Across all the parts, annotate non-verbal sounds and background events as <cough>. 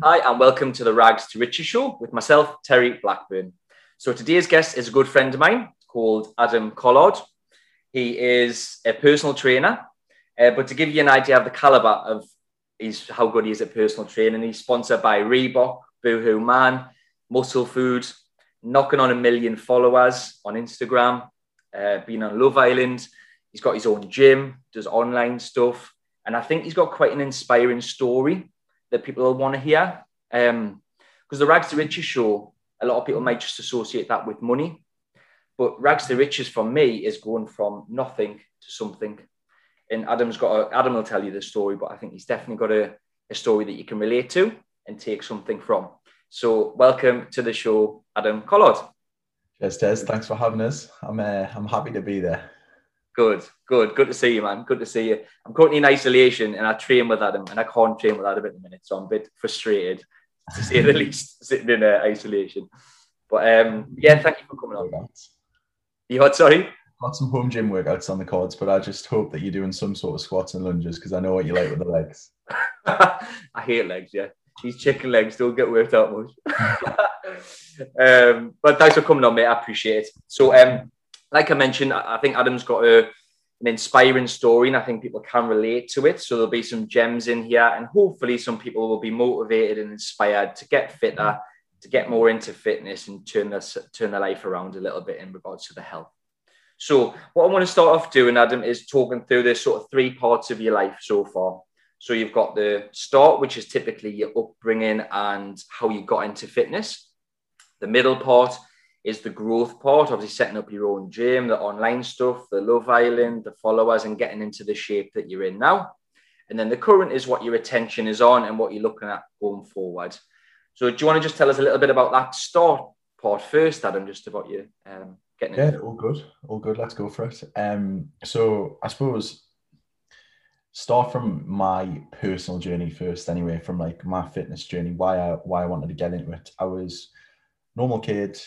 Hi, and welcome to the Rags to Riches show with myself, Terry Blackburn. So, today's guest is a good friend of mine called Adam Collard. He is a personal trainer, uh, but to give you an idea of the caliber of his, how good he is at personal training, he's sponsored by Reebok, Boohoo Man, Musclefood, knocking on a million followers on Instagram, uh, been on Love Island. He's got his own gym, does online stuff, and I think he's got quite an inspiring story that people will want to hear. Because um, the Rags to Riches show, a lot of people might just associate that with money. But Rags to Riches for me is going from nothing to something. And Adam's got a, Adam will tell you the story, but I think he's definitely got a, a story that you can relate to and take something from. So welcome to the show, Adam Collard. Cheers, Tez. Thanks for having us. I'm uh, I'm happy to be there. Good, good, good to see you, man. Good to see you. I'm currently in isolation and I train with Adam, and I can't train with Adam at the minute, so I'm a bit frustrated to say the <laughs> least, sitting in uh, isolation. But um, yeah, thank you for coming on. You what? Sorry. I've got some home gym workouts on the cards, but I just hope that you're doing some sort of squats and lunges because I know what you like with the legs. <laughs> I hate legs. Yeah, these chicken legs don't get worked out much. <laughs> um, but thanks for coming on, mate. I appreciate it. So, um, like I mentioned, I think Adam's got a, an inspiring story, and I think people can relate to it. So there'll be some gems in here, and hopefully, some people will be motivated and inspired to get fitter, to get more into fitness, and turn their turn their life around a little bit in regards to the health. So, what I want to start off doing, Adam, is talking through this sort of three parts of your life so far. So, you've got the start, which is typically your upbringing and how you got into fitness. The middle part is the growth part, obviously setting up your own gym, the online stuff, the Love Island, the followers, and getting into the shape that you're in now. And then the current is what your attention is on and what you're looking at going forward. So, do you want to just tell us a little bit about that start part first, Adam, just about you um, getting Yeah, all good. All good. Let's go for it. Um, so, I suppose start from my personal journey first anyway from like my fitness journey why i why i wanted to get into it i was normal kid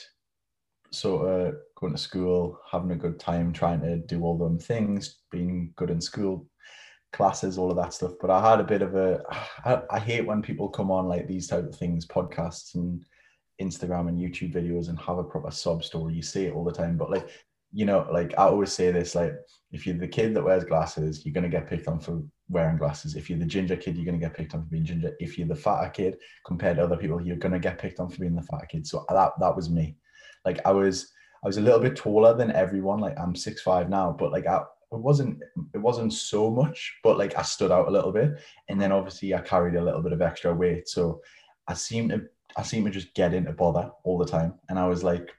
sort of going to school, having a good time, trying to do all them things, being good in school classes, all of that stuff. But I had a bit of a. I, I hate when people come on like these type of things, podcasts and Instagram and YouTube videos and have a proper sob story. You see it all the time, but like, you know, like I always say this, like if you're the kid that wears glasses, you're gonna get picked on for wearing glasses. If you're the ginger kid, you're gonna get picked on for being ginger. If you're the fatter kid compared to other people, you're gonna get picked on for being the fatter kid. So that that was me. Like I was I was a little bit taller than everyone. Like I'm six five now, but like I it wasn't it wasn't so much, but like I stood out a little bit. And then obviously I carried a little bit of extra weight. So I seemed to I seemed to just get into bother all the time. And I was like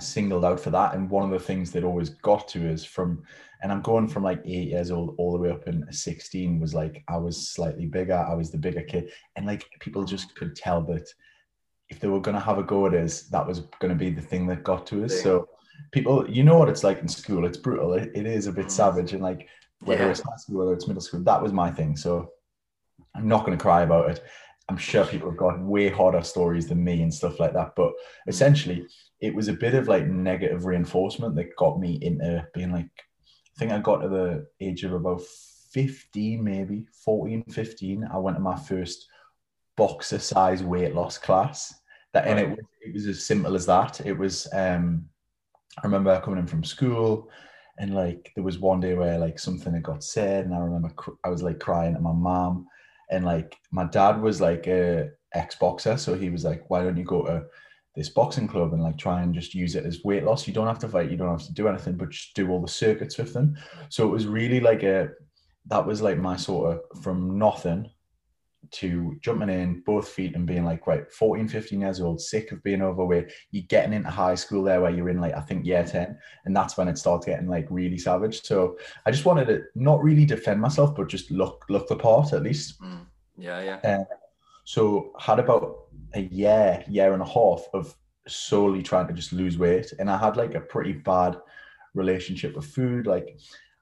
singled out for that. And one of the things that always got to is from and I'm going from like eight years old all the way up in 16 was like I was slightly bigger, I was the bigger kid. And like people just could tell that if they were going to have a go at us, that was going to be the thing that got to us. Yeah. So people, you know what it's like in school. It's brutal. it, it is a bit mm. savage, and like whether yeah. it's high school, whether it's middle school, that was my thing. So I'm not going to cry about it. I'm sure people have got way harder stories than me and stuff like that. But mm. essentially, it was a bit of like negative reinforcement that got me into being like, I think I got to the age of about 15, maybe 14, 15. I went to my first boxer size weight loss class that and it, it was as simple as that. It was um i remember coming in from school and like there was one day where like something had got said and i remember cr- i was like crying at my mom and like my dad was like a ex-boxer so he was like why don't you go to this boxing club and like try and just use it as weight loss? You don't have to fight you don't have to do anything but just do all the circuits with them. So it was really like a that was like my sort of from nothing to jumping in both feet and being like, right, 14, 15 years old, sick of being overweight. You're getting into high school there where you're in like, I think year 10. And that's when it starts getting like really savage. So I just wanted to not really defend myself, but just look, look the part at least. Mm. Yeah. Yeah. Uh, so had about a year, year and a half of solely trying to just lose weight. And I had like a pretty bad relationship with food. Like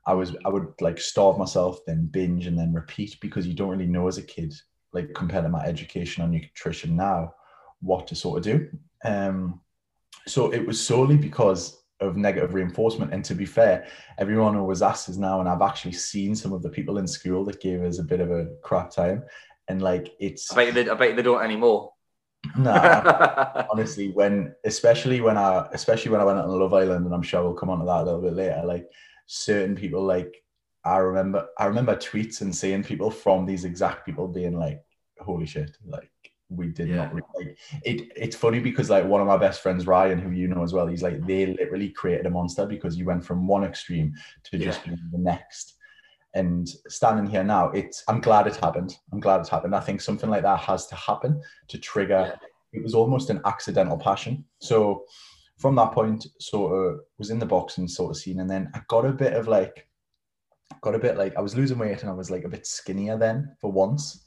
I was, I would like starve myself, then binge and then repeat because you don't really know as a kid like compared to my education on nutrition now, what to sort of do. Um, so it was solely because of negative reinforcement. And to be fair, everyone always asked us now, and I've actually seen some of the people in school that gave us a bit of a crap time. and like it's I bet they, I bet they don't anymore. nah, <laughs> honestly, when especially when I especially when I went on Love Island, and I'm sure we'll come on to that a little bit later. Like certain people, like I remember, I remember tweets and seeing people from these exact people being like, "Holy shit!" Like we did Yeah. not really, like it. It's funny because like one of my best friends, Ryan, who you know as well, he's like they literally created a monster because you went from one extreme to just being the next. And standing here now, it's I'm glad it happened. I'm glad it happened. I think something like that has to happen to trigger. It was almost an accidental passion. So from that point, sort of was in the boxing sort of scene, and then I got a bit of like, got a bit like I was losing weight and I was like a bit skinnier then for once.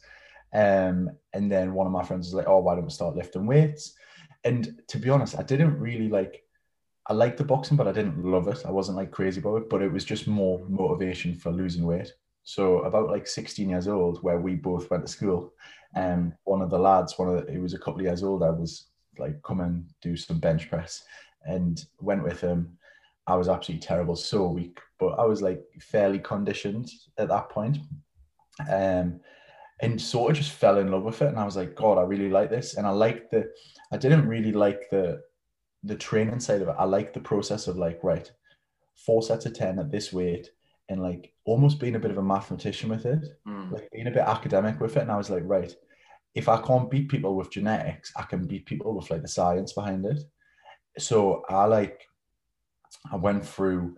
Um, and then one of my friends was like, "Oh, why don't we start lifting weights?" And to be honest, I didn't really like. I liked the boxing, but I didn't love it. I wasn't like crazy about it, but it was just more motivation for losing weight. So about like 16 years old, where we both went to school, um, one of the lads, one of the, he was a couple of years older, was like, "Come and do some bench press," and went with him. I was absolutely terrible, so weak, but I was like fairly conditioned at that point. Um, and sort of just fell in love with it. And I was like, God, I really like this. And I liked the, I didn't really like the, the training side of it. I like the process of like, right, four sets of 10 at this weight and like almost being a bit of a mathematician with it, Mm. like being a bit academic with it. And I was like, right, if I can't beat people with genetics, I can beat people with like the science behind it. So I like, I went through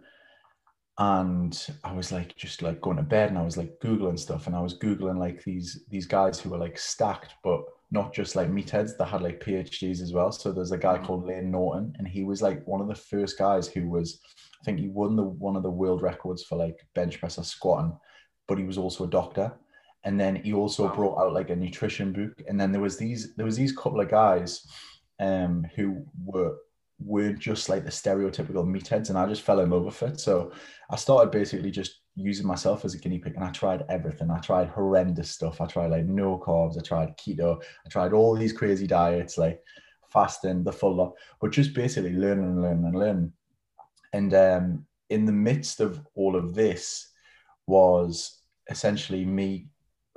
and I was like just like going to bed and I was like googling stuff and I was googling like these these guys who were like stacked but not just like meatheads that had like PhDs as well. So there's a guy called Layne Norton and he was like one of the first guys who was I think he won the one of the world records for like bench press or squatting, but he was also a doctor. And then he also Wow. brought out like a nutrition book. And then there was these there was these couple of guys um who were weren't just like the stereotypical meatheads and I just fell in love with it. So I started basically just using myself as a guinea pig and I tried everything. I tried horrendous stuff. I tried like no carbs, I tried keto, I tried all these crazy diets, like fasting, the full lot, but just basically learning and learning and learning. And um, in the midst of all of this was essentially me.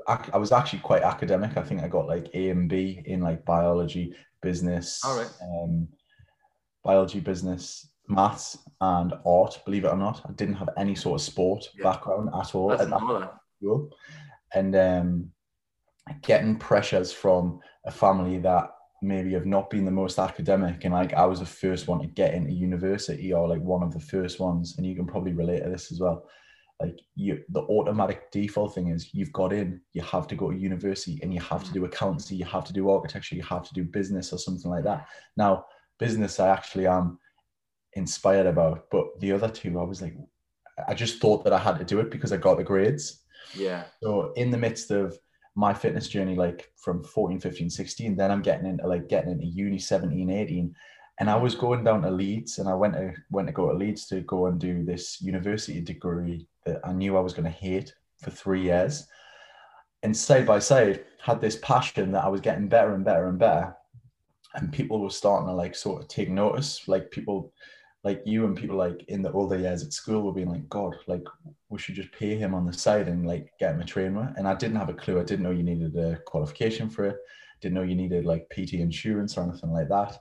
I, I was actually quite academic. I think I got like A and B in like biology, business, All right. um, biology, business, maths, and art. Believe it or not, I didn't have any sort of sport Yeah. background at all That's at that school. And um, getting pressures from a family that maybe have not been the most academic, and like I was the first one to get into university, or like one of the first ones, and you can probably relate to this as well. Like you, the automatic default thing is you've got in, you have to go to university, and you have to do accountancy, you have to do architecture, you have to do business or something like that. Now, business, I actually am inspired about, but the other two, I was like, I just thought that I had to do it because I got the grades. Yeah. So in the midst of my fitness journey, like from 14, 15, 16, then I'm getting into like getting into uni 17, 18. And I was going down to Leeds and I went to went to go to Leeds to go and do this university degree that I knew I was going to hate for three years. And side by side, had this passion that I was getting better and better and better. And people were starting to like sort of take notice. Like people like you and people like in the older years at school were being like, God, like we should just pay him on the side and like get him a trainer. And I didn't have a clue. I didn't know you needed a qualification for it. Didn't know you needed like PT insurance or anything like that.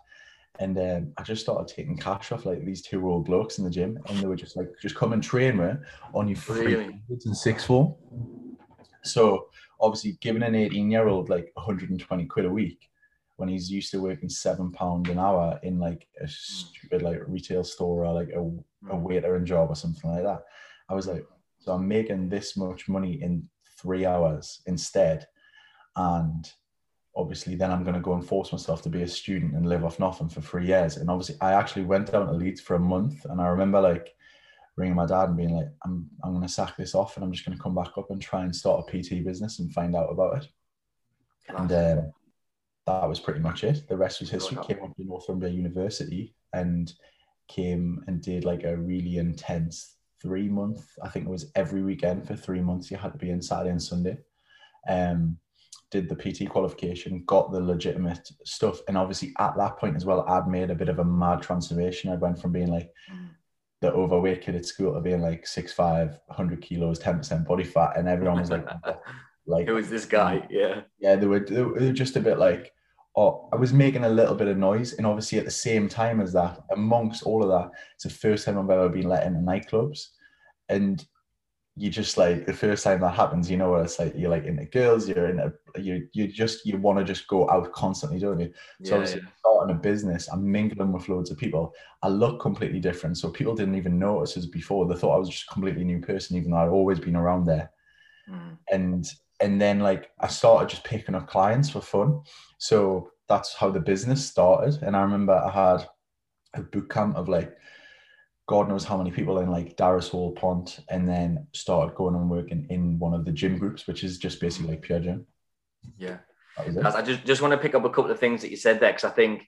And um, I just started taking cash off like these two old blokes in the gym, and they were just like, just come and train me on your free Really? in sixth form. So obviously, giving an 18 year old like 120 quid a week when he's used to working seven pound an hour in like a stupid like retail store or like a, a and job or something like that. I was like, so I'm making this much money in three hours instead. And obviously then I'm going to go and force myself to be a student and live off nothing for three years. And obviously I actually went down to Leeds for a month and I remember like ringing my dad and being like, I'm, I'm going to sack this off and I'm just going to come back up and try and start a PT business and find out about it. And um, that was pretty much it. The rest was history. Came up to Northumbria University and came and did like a really intense three month. I think it was every weekend for three months. You had to be in Saturday and Sunday. Um, did the PT qualification, got the legitimate stuff, and obviously at that point as well, I'd made a bit of a mad transformation. I went from being like the overweight kid at school to being like 6'5", 100 kilos, ten percent body fat, and everyone was like, <laughs> Like, Who is this guy? Yeah. yeah, they were, they were just a bit like, oh, I was making a little bit of noise. And obviously, at the same time as that, amongst all of that, it's the first time I've ever been let into nightclubs. And you just like the first time that happens, you know, what it's like you're like into girls, you're in a, you you just you want to just go out constantly, don't you? So Yeah, obviously, yeah. starting a business, I'm mingling with loads of people. I look completely different, so people didn't even notice as before. They thought I was just a completely new person, even though I'd always been around there Mm. and and then like I started just picking up clients for fun. So that's how the business started. And I remember I had a boot camp of like God knows how many people in like Darras Hall Pont, and then started going and working in one of the gym groups, which is just basically like pure gym. Yeah. That was it. Guys, I just, just want to pick up a couple of things that you said there because I think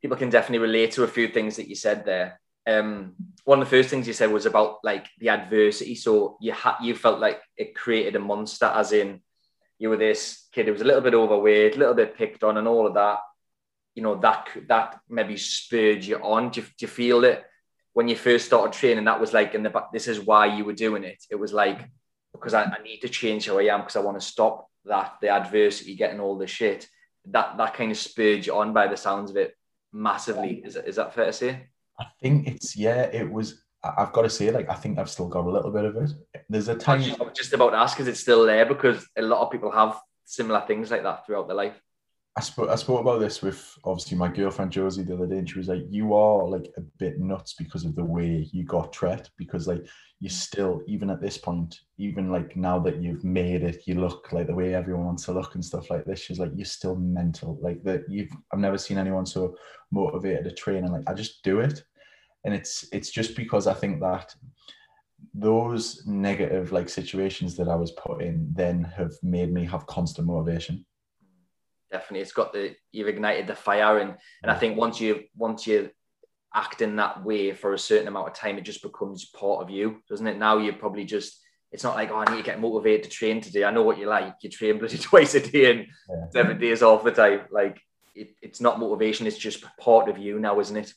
people can definitely relate to a few things that you said there. Um, one of the first things you said was about like the adversity. So you had you felt like it created a monster, as in you were this kid who was a little bit overweight, a little bit picked on, and all of that. You know that that maybe spurred you on. Do you, do you feel that when you first started training, that was like in the back? This is why you were doing it. It was like because I, I need to change who I am because I want to stop that the adversity, getting all the shit. That that kind of spurred you on by the sounds of it massively. Is, is that fair to say? I think it's yeah, it was I've got to say, like, I think I've still got a little bit of it. There's a was tiny just, I was just about to ask, is it still there? Because a lot of people have similar things like that throughout their life. I spoke I spoke about this with obviously my girlfriend Josie the other day, and she was like, "You are like a bit nuts because of the way you got Tret, because like you still even at this point, even like now that you've made it, you look like the way everyone wants to look and stuff like this. She's like, you're still mental, like that. You've I've never seen anyone so motivated to train, and like I just do it, and it's it's just because I think that those negative like situations that I was put in then have made me have constant motivation. Definitely, it's got the you've ignited the fire, and and I think once you once you act in that way for a certain amount of time, it just becomes part of you, doesn't it? Now you're probably just it's not like oh I need to get motivated to train today. I know what you like. You train bloody <laughs> twice a day and Yeah. seven days off the time. Like it, it's not motivation; it's just part of you now, isn't it?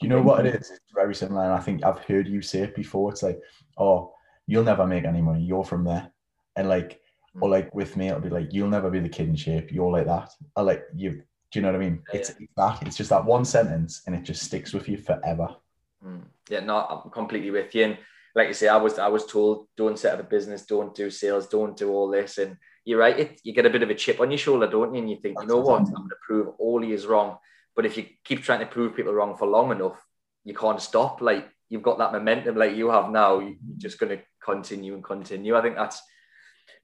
You know what it is? It's very similar. And I think I've heard you say it before. It's like, oh, you'll never make any money. You're from there. And like, or like with me, it'll be like, you'll never be the kid in shape. You're like that. Or like, you, do you know what I mean? Yeah, It's, it's that. It's just that one sentence and it just sticks with you forever. Mm. Yeah, no, I'm completely with you. And like you say, I was I was told don't set up a business, don't do sales, don't do all this. And you're right, it, you get a bit of a chip on your shoulder, don't you? And you think, you know what, I'm going to prove all he is wrong. But if you keep trying to prove people wrong for long enough, you can't stop. Like you've got that momentum, like you have now. you- You're just going to continue and continue. I think that's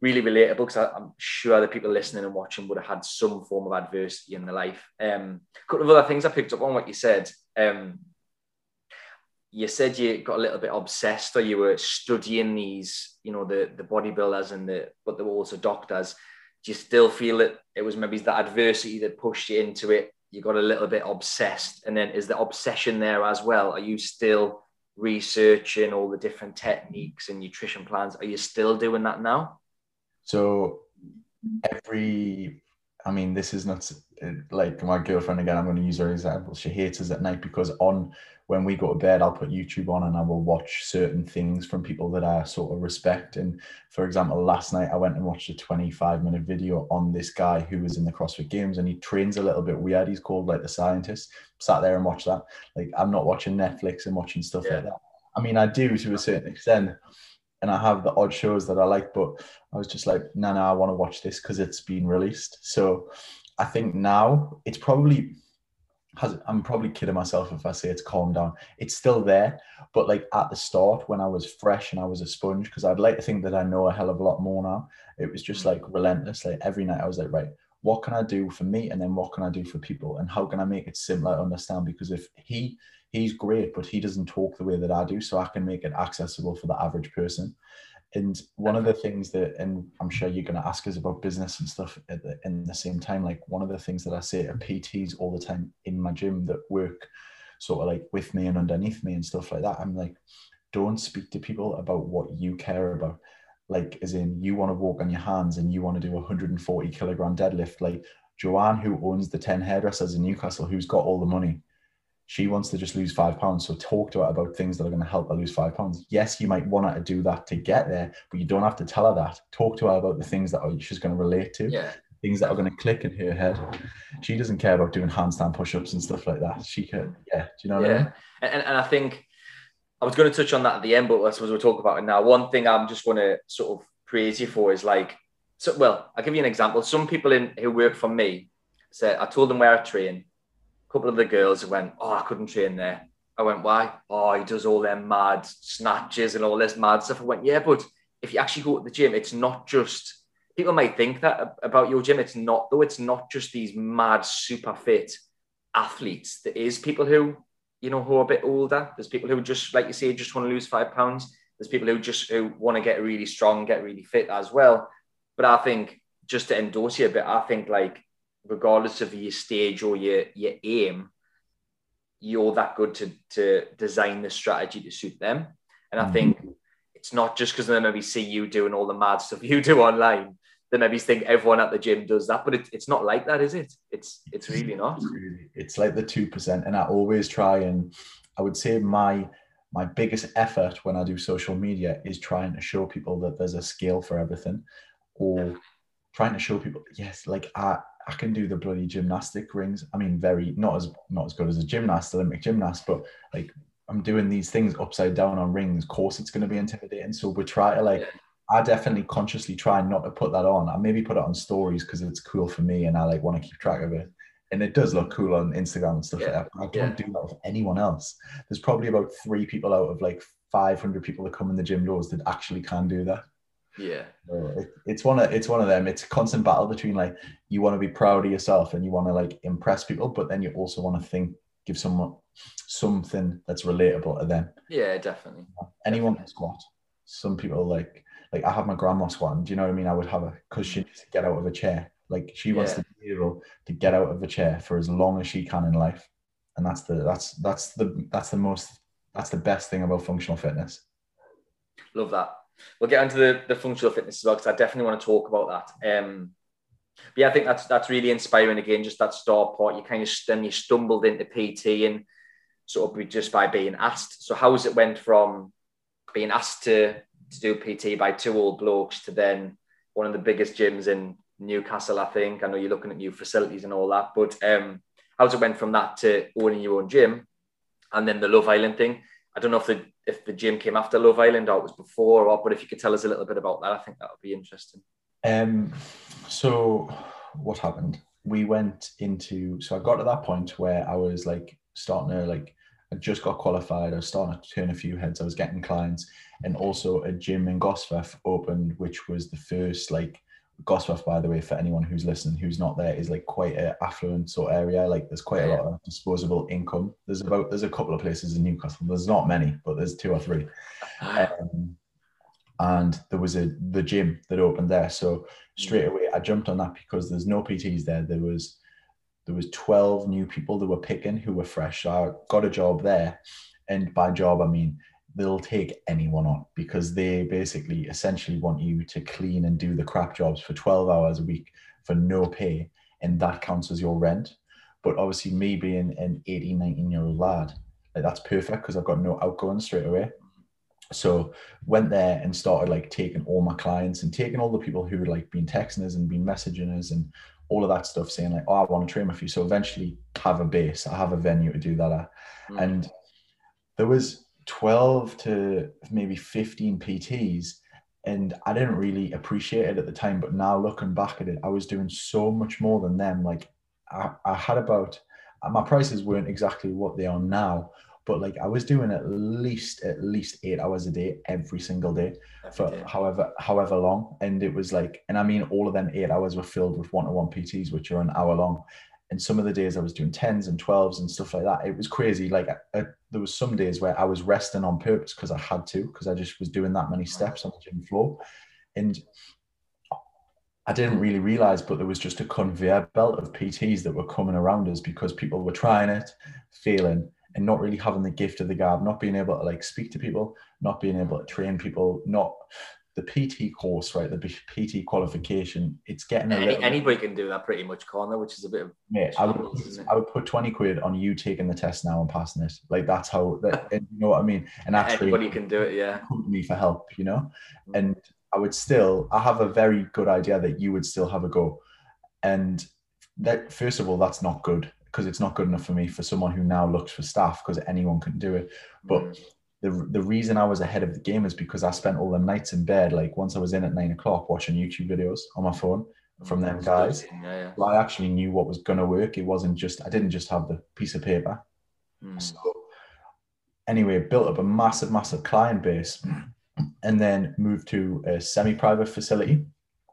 really relatable because I'm sure the people listening and watching would have had some form of adversity in their life. Um, a couple of other things I picked up on what you said. Um, you said you got a little bit obsessed or you were studying these, you know, the the bodybuilders and the but they were also doctors. Do you still feel that it was maybe that adversity that pushed you into it? You got a little bit obsessed, and then is the obsession there as well? Are you still researching all the different techniques and nutrition plans? Are you still doing that now? So every, I mean, this is not uh, like my girlfriend again. I'm going to use her example. She hates us at night because on when we go to bed, I'll put YouTube on and I will watch certain things from people that I sort of respect. And for example, last night I went and watched a 25 minute video on this guy who was in the CrossFit Games and he trains a little bit weird. He's called like the scientist. Sat there and watched that. Like I'm not watching Netflix and watching stuff Yeah. like that. I mean, I do to a certain extent, and I have the odd shows that I like, but I was just like, no, no, I want to watch this because it's been released. So I think now it's probably has I'm probably kidding myself if I say it's calmed down. It's still there, but like at the start when I was fresh and I was a sponge, because I'd like to think that I know a hell of a lot more now. It was just mm. like relentless. Like every night I was like, right, what can I do for me? And then what can I do for people? And how can I make it simpler to understand? Because if he he's great, but he doesn't talk the way that I do, so I can make it accessible for the average person. And one of the things that, and I'm sure you're going to ask us about business and stuff at the, in the same time, like one of the things that I say to PTs all the time in my gym that work sort of like with me and underneath me and stuff like that, I'm like, don't speak to people about what you care about. Like, as in, you want to walk on your hands and you want to do a 140 kilogram deadlift. Like, Joanne, who owns the 10 hairdressers in Newcastle, who's got all the money, she wants to just lose five pounds. So talk to her about things that are going to help her lose five pounds. Yes, you might want her to do that to get there, but you don't have to tell her that. Talk to her about the things that she's going to relate to. Yeah. Things that are going to click in her head. She doesn't care about doing handstand push-ups and stuff like that. She could, yeah. Do you know what yeah. I mean? And, and I think I was going to touch on that at the end, but I suppose we'll talk about it now. One thing I'm just going to sort of praise you for is like, so well, I'll give you an example. Some people in who work for me said I told them where I train A couple of the girls went, Oh, I couldn't train there. I went, Why? Oh, he does all them mad snatches and all this mad stuff. I went, Yeah, but if you actually go to the gym, it's not just people might think that about your gym. It's not, though, it's not just these mad, super fit athletes. There is people who, you know, who are a bit older. There's people who just, like you say, just want to lose five pounds. There's people who just who want to get really strong, get really fit as well. But I think just to endorse you a bit, I think like regardless of your stage or your your aim, you're that good to to design the strategy to suit them. And I mm-hmm. think it's not just because they maybe see you doing all the mad stuff <laughs> you do online. They maybe think everyone at the gym does that, but it, it's not like that, is it? It's it's really not. It's like the two percent, and I always try and I would say my my biggest effort when I do social media is trying to show people that there's a scale for everything, or trying to show people yes, like I I can do the bloody gymnastic rings. I mean, very not as not as good as a gymnast, Olympic gymnast, but like I'm doing these things upside down on rings. Of course, it's going to be intimidating. So we try to like. I definitely consciously try not to put that on. I maybe put it on stories because it's cool for me and I like want to keep track of it. And it does look cool on Instagram and stuff yeah. like that. I don't yeah. do that with anyone else. There's probably about three people out of like 500 people that come in the gym doors that actually can do that. Yeah. it, it's one of it's one of them. It's a constant battle between like you want to be proud of yourself and you want to like impress people, but then you also want to think give someone something that's relatable to them. Yeah, definitely. Anyone can squat. Some people like like I have my grandma's one. Do you know what I mean? I would have her because she needs to get out of a chair. Like she wants to be able to get out of a chair for as long as she can in life. And that's the that's that's the that's the most that's the best thing about functional fitness. Love that we'll get into the, the functional fitness as well because I definitely want to talk about that. Um, but yeah, I think that's that's really inspiring. Again, just that start part. You kind of then you stumbled into PT and sort of just by being asked. So how has it went from being asked to to do PT by two old blokes to then one of the biggest gyms in Newcastle? I think I know you're looking at new facilities and all that, but um, how's it went from that to owning your own gym, and then the Love Island thing? I don't know if the if the gym came after Love Island or it was before, or but if you could tell us a little bit about that, I think that would be interesting. Um, so what happened? We went into so I got to that point where I was like starting to like I just got qualified. I was starting to turn a few heads. I was getting clients, and also a gym in Gosforth opened, which was the first like Gosforth, by the way, for anyone who's listening who's not there, is like quite an affluent sort of area. Like there's quite a lot of disposable income. There's about there's a couple of places in Newcastle. There's not many, but there's two or three. Um, and there was a the gym that opened there. So straight away I jumped on that because there's no PTs there. There was there was 12 new people that were picking who were fresh. So I got a job there. And by job I mean they'll take anyone on because they basically essentially want you to clean and do the crap jobs for 12 hours a week for no pay and that counts as your rent but obviously me being an 18 19 year old lad like that's perfect because i've got no outgoing straight away so went there and started like taking all my clients and taking all the people who had like been texting us and been messaging us and all of that stuff saying like oh i want to train with you so eventually have a base i have a venue to do that at. Mm. and there was 12 to maybe 15 PTs. And I didn't really appreciate it at the time, but now looking back at it, I was doing so much more than them. Like I, I had about my prices weren't exactly what they are now, but like I was doing at least at least eight hours a day every single day every for day. however however long. And it was like, and I mean all of them eight hours were filled with one-to-one PTs, which are an hour long and some of the days I was doing tens and twelves and stuff like that. It was crazy. Like I, I, there was some days where I was resting on purpose because I had to, because I just was doing that many steps on the gym floor, and I didn't really realize, but there was just a conveyor belt of PTs that were coming around us because people were trying it, failing, and not really having the gift of the gab, not being able to like speak to people, not being able to train people, not the PT course, right? The PT qualification, it's getting a Any, anybody can do that pretty much, corner, which is a bit of Mate, I would, shambles, isn't it? I would put 20 quid on you taking the test now and passing it. Like that's how that <laughs> and you know what I mean? And actually anybody can do it. Yeah. come me for help, you know? Mm. And I would still, I have a very good idea that you would still have a go. And that first of all, that's not good because it's not good enough for me for someone who now looks for staff because anyone can do it. But Mm. the the reason I was ahead of the game is because I spent all the nights in bed. Like once I was in at nine o'clock watching YouTube videos on my phone from them guys. Yeah, yeah. I actually knew what was gonna work. It wasn't just I didn't just have the piece of paper. Mm. So anyway, built up a massive, massive client base, <clears throat> and then moved to a semi-private facility,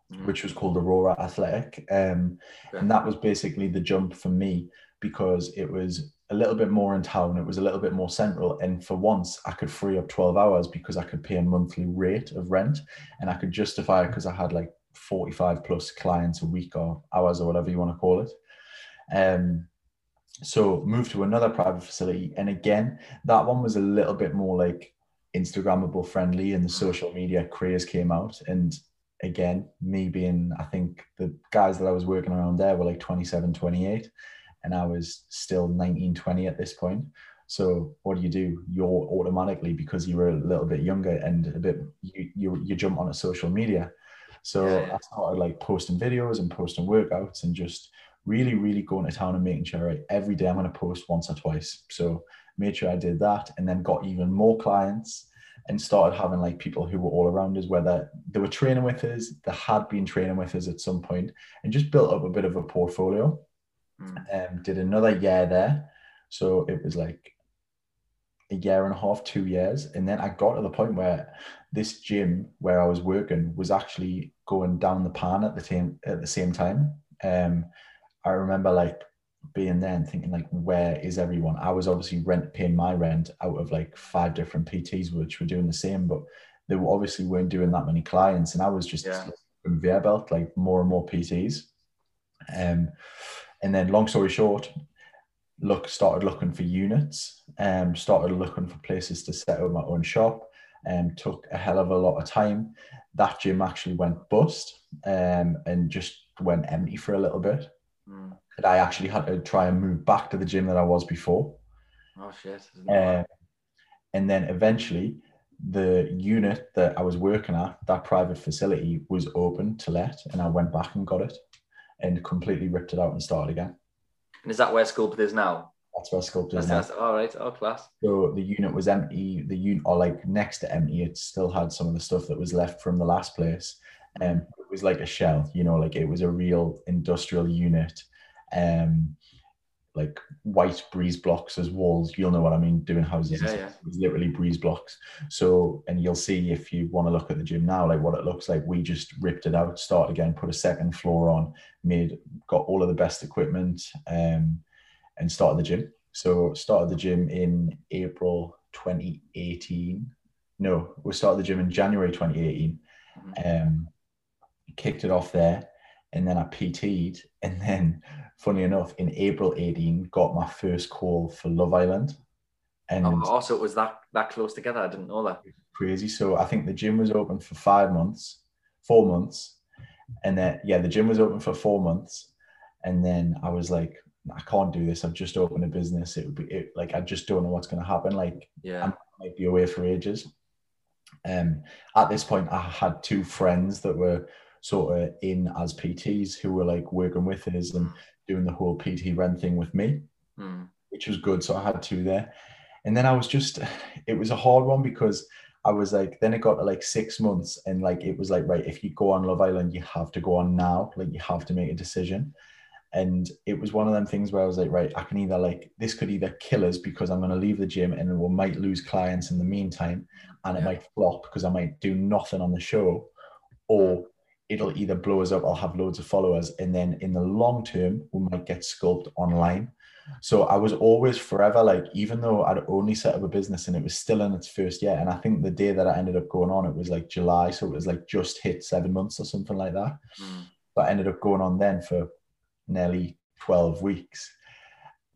Mm. which was called Aurora Athletic, um, Okay. and that was basically the jump for me because it was a little bit more in town. It was a little bit more central, and for once, I could free up twelve hours because I could pay a monthly rate of rent, and I could justify it because I had like forty-five plus clients a week or hours or whatever you want to call it. Um, so moved to another private facility, and again, that one was a little bit more like Instagrammable friendly, and the social media craze came out. And again, me being, I think the guys that I was working around there were like 27, 28, and I was still 19, 20 at this point. So what do you do? You're automatically because you were a little bit younger and a bit you you, you jump onto social media. So Yeah, yeah. I started like posting videos and posting workouts and just really, really going to town and making sure right every day I'm going to post once or twice. So made sure I did that and then got even more clients and started having like people who were all around us, whether they were training with us, they had been training with us at some point, and just built up a bit of a portfolio. Mm. Um, did another year there. So it was like a year and a half, two years. And then I got to the point where this gym where I was working was actually going down the pan at the same at the same time. Um, I remember like being there and thinking like, where is everyone? I was obviously rent paying my rent out of like five different PTs which were doing the same, but they were obviously weren't doing that many clients, and I was just Yeah. conveyor belt like more and more PTs. Um, and then long story short, look started looking for units um started looking for places to set up my own shop and took a hell of a lot of time. That gym actually went bust um and just went empty for a little bit. Mm. and i actually had to try and move back to the gym that i was before. Oh shit. um, and then eventually the unit that i was working at that private facility was open to let and i went back and got it and completely ripped it out and started again and is that where Sculpt is now? that's where sculpture is That's, now that's all right. Oh, class. So the unit was empty. The unit, or like next to empty, it still had some of the stuff that was left from the last place. Um, it was like a shell, you know, like it was a real industrial unit. Um, like white breeze blocks as walls. You'll know what I mean. Doing houses, Yeah, yeah. Literally breeze blocks. So, and you'll see if you want to look at the gym now, like what it looks like. We just ripped it out, started again, put a second floor on, made got all of the best equipment, um, and started the gym. So started the gym in April 2018. No, we started the gym in January 2018. Um, kicked it off there, and then I PT'd, and then, funny enough, in April 18, got my first call for Love Island, and Oh, also, it was that that close together. I didn't know that. crazy. So I think the gym was open for five months, four months, and then yeah, the gym was open for four months, and then I was like, I can't do this. I've just opened a business. It would be it, like I just don't know what's going to happen. Like Yeah. I might be away for ages. Um, at this point, I had two friends that were sort of in as PTs who were like working with us and doing the whole PT rent thing with me Mm. which was good. So I had two there. And then I was just, <laughs> it was a hard one because I was like, then it got to like six months and like, it was like, right, if you go on Love Island, you have to go on now. Like, you have to make a decision. And it was one of them things where I was like, right, I can either like, this could either kill us because I'm going to leave the gym and we might lose clients in the meantime and it Yeah. might flop because I might do nothing on the show or it'll either blow us up, I'll have loads of followers. And then in the long term, we might get sculpted online. So I was always forever like, even though I'd only set up a business and it was still in its first year. And I think the day that I ended up going on, it was like July. So it was like just hit seven months or something like that. Mm. But I ended up going on then for nearly 12 weeks.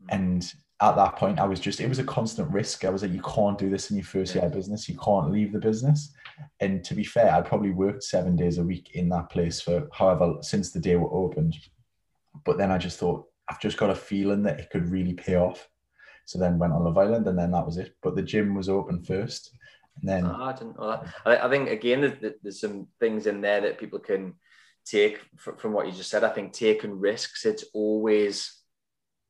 And at that point, I was just, it was a constant risk. I was like, you can't do this in your first year of business. You can't leave the business. And to be fair, I probably worked seven days a week in that place for however, since the day we opened. But then I just thought, I've just got a feeling that it could really pay off. So then went on Love Island and then that was it. But the gym was open first. And then oh, I didn't know that. I, I think, again, there's, there's some things in there that people can take from what you just said. I think taking risks, it's always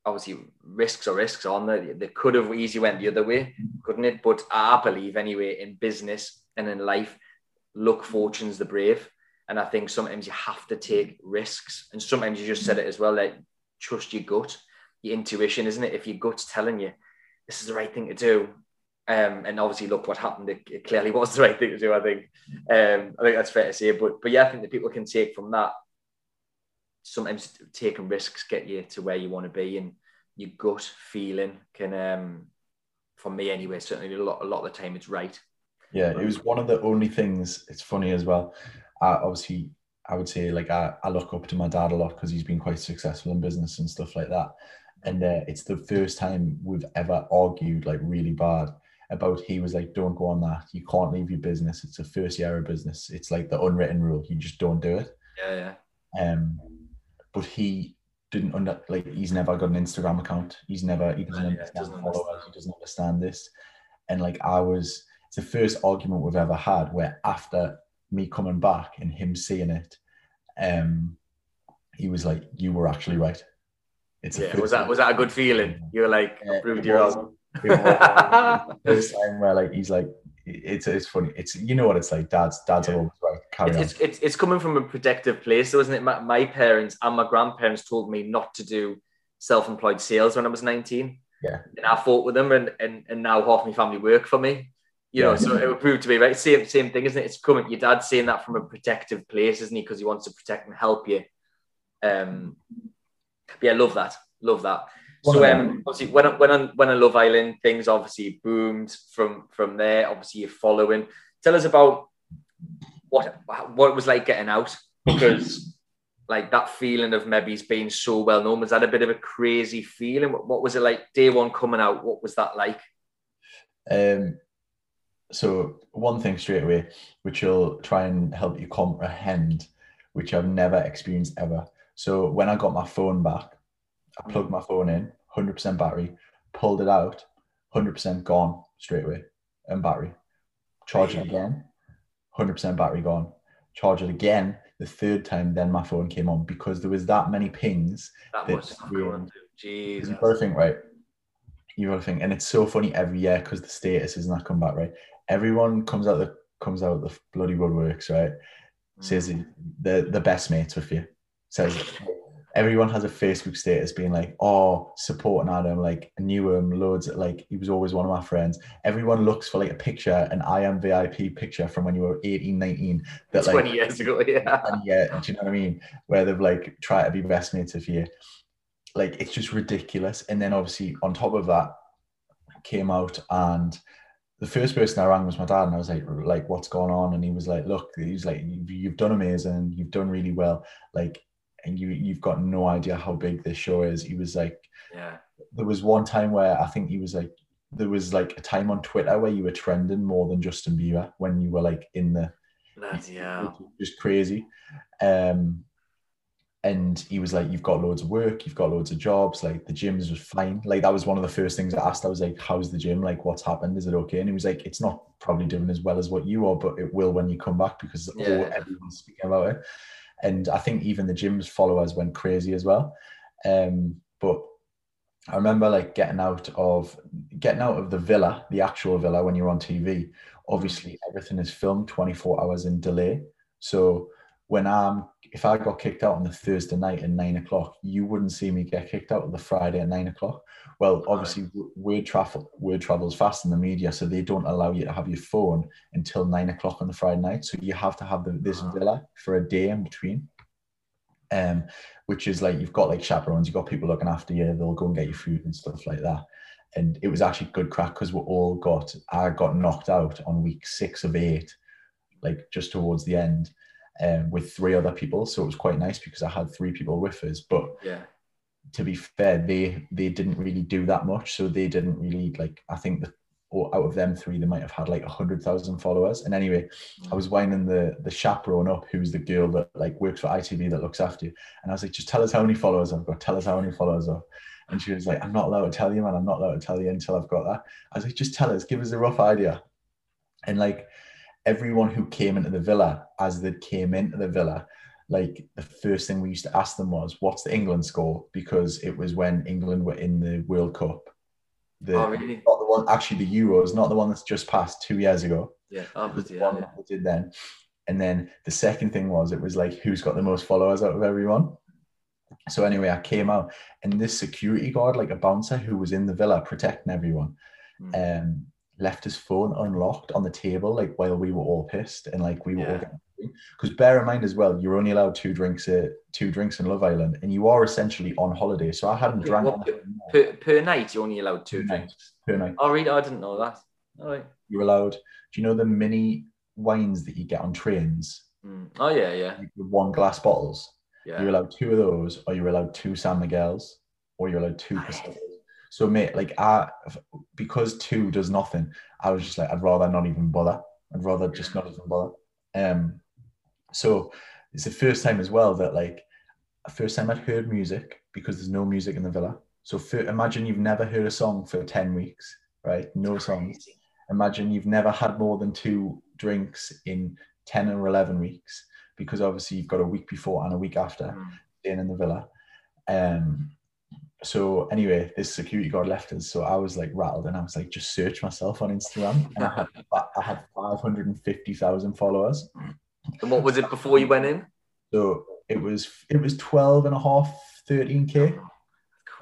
obviously risks are risks on there. They could have easily went the other way, couldn't it? But I believe anyway in business and in life, luck fortune's the brave. And I think sometimes you have to take risks. And sometimes you just said it as well, like trust your gut, your intuition, isn't it? If your gut's telling you this is the right thing to do. Um, and obviously look what happened. It, it, clearly <laughs> was the right thing to do, I think. Um, I think that's fair to say. But but yeah, I think that people can take from that sometimes taking risks get you to where you want to be and your gut feeling can um for me anyway certainly a lot, a lot of the time it's right. Yeah it was one of the only things it's funny as well I, obviously i would say like I, I look up to my dad a lot because he's been quite successful in business and stuff like that. And uh, it's the first time we've ever argued like really bad about he was like don't go on that. You can't leave your business. It's a first year of business. It's like the unwritten rule. You just don't do it. Yeah yeah. Um but he didn't under like he's never got an Instagram account. He's never he doesn't, yeah, understand doesn't followers. He doesn't understand this. And like I was, it's the first argument we've ever had where after me coming back and him seeing it, um, he was like, "You were actually right." It's yeah. Was that was that a good feeling? You were like, yeah, "Proved you wrong." First <laughs> time where like he's like, it's it's funny. It's you know what it's like. Dads dads yeah. are always right. Carry it's, it's, it's coming from a protective place, though, isn't it? My, my, parents and my grandparents told me not to do self-employed sales when I was 19. Yeah. And I fought with them and and, and now half my family work for me. You yeah. know, so it would prove to be right. Same same thing, isn't it? It's coming. Your dad's saying that from a protective place, isn't he? Because he wants to protect and help you. Um, yeah, love that. Love that. So um, obviously, when when on when on Love Island, things obviously boomed from from there. Obviously, you're following. Tell us about what what it was like getting out because like that feeling of maybe being so well known was that a bit of a crazy feeling? What, what was it like day one coming out? What was that like? Um, so one thing straight away, which will try and help you comprehend, which I've never experienced ever. So when I got my phone back, I plugged my phone in, 100% battery, pulled it out, 100% gone straight away, and battery. Charge it again, 100% battery gone. Charge it again. The third time, then my phone came on because there was that many pings. That, that was going Jesus. You've got to think, right? You got to think, and it's so funny every year because the status is not come back, right? Everyone comes out the comes out the bloody woodworks, right? Says mm. the the best mates with you. Says <laughs> everyone has a Facebook status being like, oh, supporting Adam, like I knew him loads, like he was always one of my friends. Everyone looks for like a picture, an I am VIP picture from when you were 18, 19. That, 20 like, years ago, yeah. <laughs> Yeah, do you know what I mean? Where they've like tried to be best mates with you. Like it's just ridiculous. And then obviously on top of that, came out and the first person I rang was my dad, and I was like, like, what's going on? And he was like, look, he's like, you've done amazing, you've done really well. Like, and you you've got no idea how big this show is. He was like, yeah. There was one time where I think he was like, there was like a time on Twitter where you were trending more than Justin Bieber when you were like in the. yeah. Just crazy. Um, and he was like, "You've got loads of work, you've got loads of jobs. Like the gyms was fine. Like that was one of the first things I asked. I was like, "How's the gym? Like, what's happened? Is it okay?" And he was like, "It's not probably doing as well as what you are, but it will when you come back because yeah. all, everyone's speaking about it." And I think even the gym's followers went crazy as well. Um, but I remember like getting out of getting out of the villa, the actual villa when you're on TV. Obviously, everything is filmed 24 hours in delay. So when I'm if I got kicked out on the Thursday night at nine o'clock, you wouldn't see me get kicked out on the Friday at nine o'clock. Well, obviously, word travel word travels fast in the media, so they don't allow you to have your phone until nine o'clock on the Friday night. So you have to have the, this villa for a day in between. Um, which is like you've got like chaperones, you've got people looking after you, they'll go and get you food and stuff like that. And it was actually good crack because we all got I got knocked out on week six of eight, like just towards the end um, with three other people. So it was quite nice because I had three people with us. But yeah, to be fair, they they didn't really do that much, so they didn't really like. I think or out of them three, they might have had like a hundred thousand followers. And anyway, I was winding the the chaperone up, who's the girl that like works for ITV that looks after you. And I was like, just tell us how many followers I've got. Tell us how many followers I've. And she was like, I'm not allowed to tell you, man. I'm not allowed to tell you until I've got that. I was like, just tell us, give us a rough idea. And like everyone who came into the villa, as they came into the villa, like the first thing we used to ask them was, "What's the England score?" Because it was when England were in the World Cup. The, Oh, really? Not the one, actually, the Euros, not the one that's just passed two years ago. Yeah. Oh, It was the yeah, one yeah. that did then. And then the second thing was, it was like, who's got the most followers out of everyone? So anyway, I came out, and this security guard, like a bouncer who was in the villa protecting everyone, Mm. um, left his phone unlocked on the table, like while we were all pissed and like we were all Yeah. getting because bear in mind as well, you're only allowed two drinks, uh, two drinks in Love Island, and you are essentially on holiday. So I hadn't Yeah, drank Per, per night, you're only allowed two per night. drinks. per night. Oh, really? I didn't know that. All right. You're allowed. Do you know the mini wines that you get on trains, Mm. Oh, yeah, yeah, one glass bottles? Yeah. You're allowed two of those, or you're allowed two San Miguel's, or you're allowed two. So, mate, like I, because two does nothing, I was just like, I'd rather not even bother. I'd rather just not even bother. Um, so it's the first time as well that like, first time I'd heard music because there's no music in the villa. So for, imagine you've never heard a song for ten weeks, right? No songs imagine you've never had more than two drinks in 10 or 11 weeks because obviously you've got a week before and a week after Mm. staying in the villa um so anyway this security guard left us so i was like rattled and i was like just search myself on instagram and i had, <laughs> I had 550000 followers And what was it before you went in? so it was it was 12 and a half 13k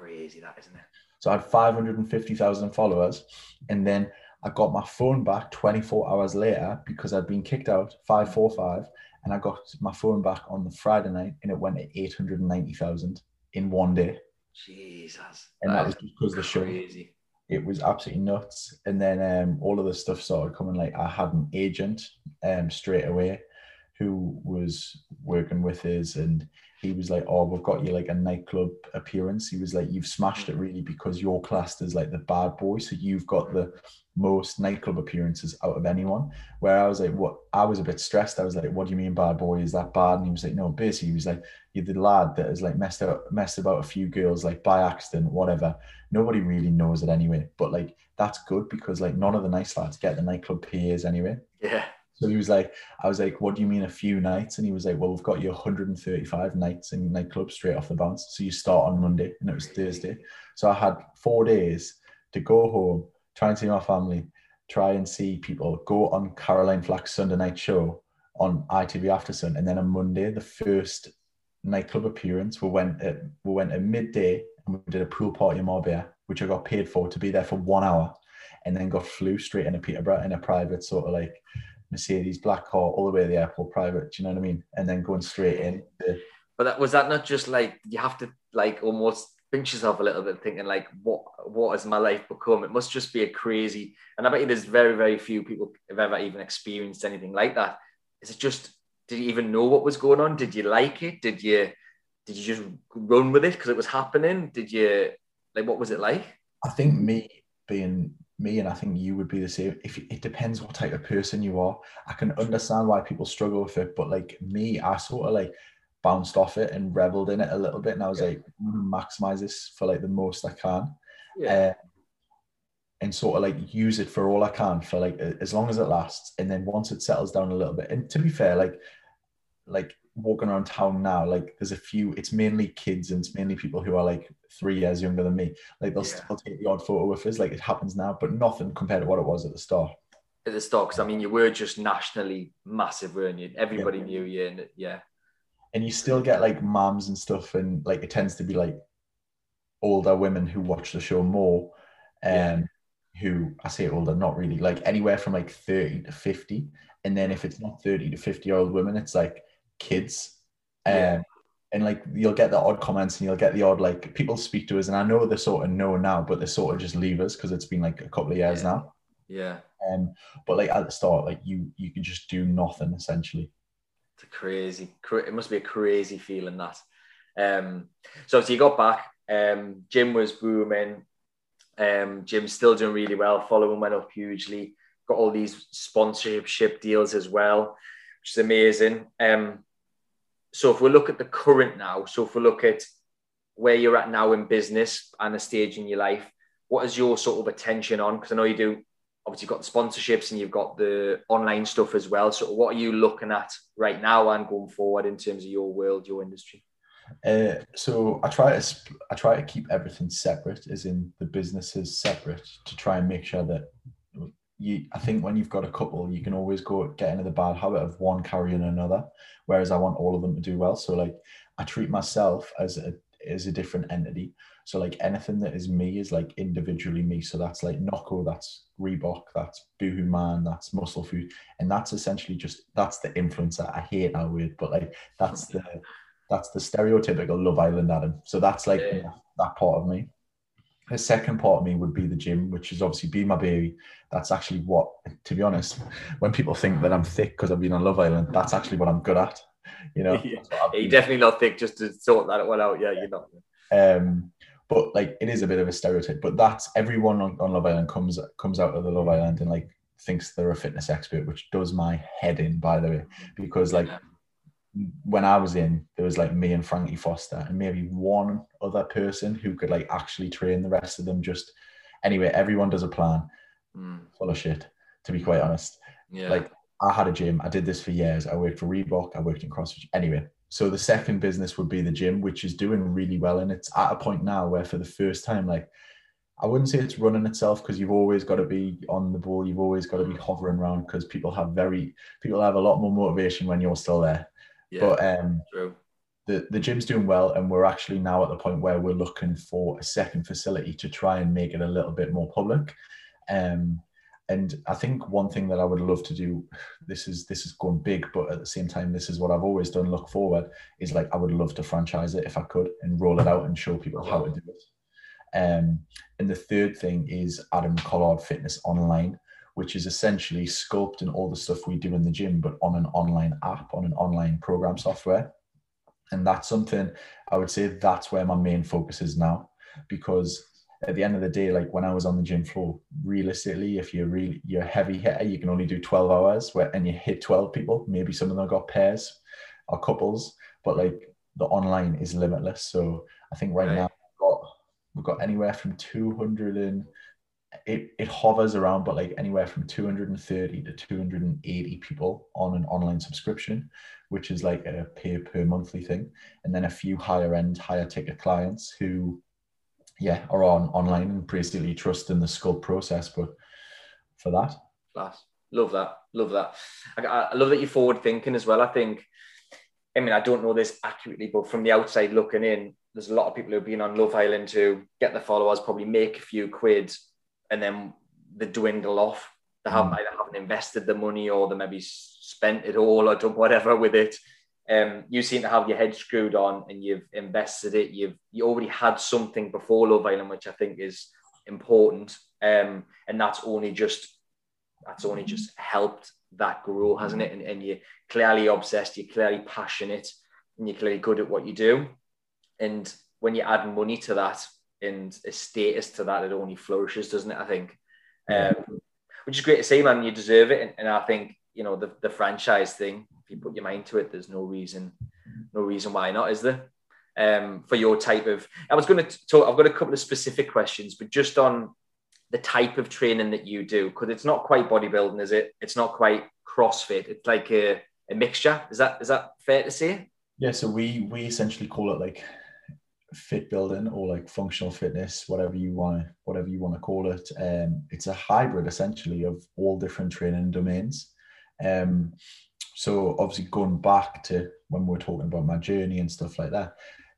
Crazy, that isn't it? So I had 550,000 followers. And then I got my phone back 24 hours later because I'd been kicked out 545. And I got my phone back on the Friday night and it went at 890,000 in one day. Jesus. And that was just because the show. crazy. It was absolutely nuts. And then um, all of the stuff started coming. Like I had an agent um, straight away who was working with us and he was like, Oh, we've got you like a nightclub appearance. He was like, You've smashed it mm. really because you're classed as like the bad boy. So you've got mm. the most nightclub appearances out of anyone. Where I was like, What I was a bit stressed. I was like, What do you mean bad boy? Is that bad? And he was like, No, basically, he was like, You're the lad that has like messed out messed about a few girls like by accident, whatever. Nobody really knows it anyway. But like that's good because like none of the nice lads get the nightclub PAs anyway. Yeah. So he was like, I was like, what do you mean a few nights? And he was like, well, we've got you 135 nights in nightclubs straight off the bounce. So you start on Monday and it was Thursday. So I had four days to go home, try and see my family, try and see people, go on Caroline Flack's Sunday night show on ITV After Sun. And then on Monday, the first nightclub appearance, we went at, we went at midday and we did a pool party in Marbella, which I got paid for to be there for one hour and then got flew straight into Peterborough in a private sort of like Mercedes black car all the way to the airport private. Do you know what I mean? And then going straight in. The, But that was that not just like you have to like almost pinch yourself a little bit, thinking like, what what has my life become? It must just be a crazy. And I bet you there's very very few people have ever even experienced anything like that. Is it just? Did you even know what was going on? Did you like it? Did you? Did you just run with it because it was happening? Did you? Like, what was it like? I think me being me, and I think you would be the same. If it depends what type of person you are, I can understand why people struggle with it. But like me, I sort of like bounced off it and reveled in it a little bit, and I was Yeah. like, maximize this for like the most I can. Yeah. uh, and sort of like use it for all I can for like as long as it lasts. And then once it settles down a little bit, and to be fair, like like walking around town now, like there's a few. It's mainly kids and it's mainly people who are like three years younger than me. Like they'll Yeah. still take the odd photo with us. Like it happens now, but nothing compared to what it was at the start. At the start, 'cause, I mean, you were just nationally massive, weren't you? Everybody knew you, and yeah, And you still get like moms and stuff, and like it tends to be like older women who watch the show more. Um, Yeah. who I say older, not really, like anywhere from like 30 to 50. And then if it's not 30 to 50 year old women, it's like kids. Um, Yeah. And like you'll get the odd comments and you'll get the odd like people speak to us, and I know they sort of know now, but they sort of just leave us because it's been like a couple of years Yeah. now. yeah. Um, but like at the start, like you you can just do nothing essentially. It's a crazy. It must be a crazy feeling that. Um, so, so you got back. Um, gym was booming. Um, gym's still doing really well. Following went up hugely. Got all these sponsorship deals as well, which is amazing. Um, so if we look at the current now, so if we look at where you're at now in business and the stage in your life, what is your sort of attention on? Because I know you do obviously you've got the sponsorships and you've got the online stuff as well. So what are you looking at right now and going forward in terms of your world, your industry? Uh, so I try to I try to keep everything separate, as in the businesses separate, to try and make sure that you. I think when you've got a couple, you can always go get into the bad habit of one carrying another. Whereas I want all of them to do well. So like I treat myself as a as a different entity. So like anything that is me is like individually me. So that's like Nocco, that's Reebok, that's Boohoo Man, that's Musclefood, and that's essentially just that's the influencer. I hate that word, but like that's the that's the stereotypical Love Island Adam. So that's like yeah. that part of me. The second part of me would be the gym, which is obviously be my baby. That's actually what, to be honest, when people think that I'm thick because I've been on Love Island, that's actually what I'm good at. You know, <laughs> yeah. you're definitely not thick just to sort that one out. Yeah, you're not. Um, but like it is a bit of a stereotype. But that's everyone on, on Love Island comes comes out of the Love Island and like thinks they're a fitness expert, which does my head in, by the way, because like when I was in, there was like me and Frankie Foster and maybe one other person who could like actually train the rest of them. Just anyway, everyone does a plan. Mm. Full of shit, to be quite honest. Yeah. Like I had a gym. I did this for years. I worked for Reebok. I worked in CrossFit. Anyway, so the second business would be the gym, which is doing really well. And it's at a point now where for the first time, like I wouldn't say it's running itself because you've always got to be on the ball. You've always got to be hovering around because people have very people have a lot more motivation when you're still there. Yeah, but um true. the, the gym's doing well and we're actually now at the point where we're looking for a second facility to try and make it a little bit more public. Um and I think one thing that I would love to do, this is this is going big, but at the same time, this is what I've always done. Look forward is like I would love to franchise it if I could and roll it out and show people how to do it. Um, and the third thing is Adam Collard Fitness Online, which is essentially sculpting all the stuff we do in the gym, but on an online app, on an online program software. And that's something I would say that's where my main focus is now, because at the end of the day, like when I was on the gym floor, realistically, if you're really you're a heavy hitter, you can only do 12 hours where and you hit 12 people. Maybe some of them got pairs or couples, but like the online is limitless. So I think right, right. now we've got, we've got anywhere from 200 and it, it hovers around, but like anywhere from 230 to 280 people on an online subscription, which is like a pay per monthly thing. And then a few higher end, higher ticket clients who yeah, are on online and basically trust in the sculpt process. But for that, class, love that, love that. I, I love that you're forward thinking as well. I think, I mean, I don't know this accurately, but from the outside looking in, there's a lot of people who've been on Love Island to get the followers, probably make a few quid, and then they dwindle off. They have mm. either haven't invested the money or they maybe spent it all or done whatever with it um, you seem to have your head screwed on and you've invested it. You've you already had something before Love Island, which I think is important. Um, and that's only just that's only just helped that grow, hasn't it? And, and you're clearly obsessed, you're clearly passionate, and you're clearly good at what you do. And when you add money to that and a status to that, it only flourishes, doesn't it? I think. Um, which is great to see, man. You deserve it. And, and I think, you know, the, the franchise thing, If you put your mind to it, there's no reason, no reason why not, is there? Um, for your type of, I was going to talk. I've got a couple of specific questions, but just on the type of training that you do, because it's not quite bodybuilding, is it? It's not quite CrossFit. It's like a, a mixture. Is that is that fair to say? Yeah. So we we essentially call it like fit building or like functional fitness, whatever you want, whatever you want to call it. Um, it's a hybrid essentially of all different training domains. Um, so obviously going back to when we are talking about my journey and stuff like that,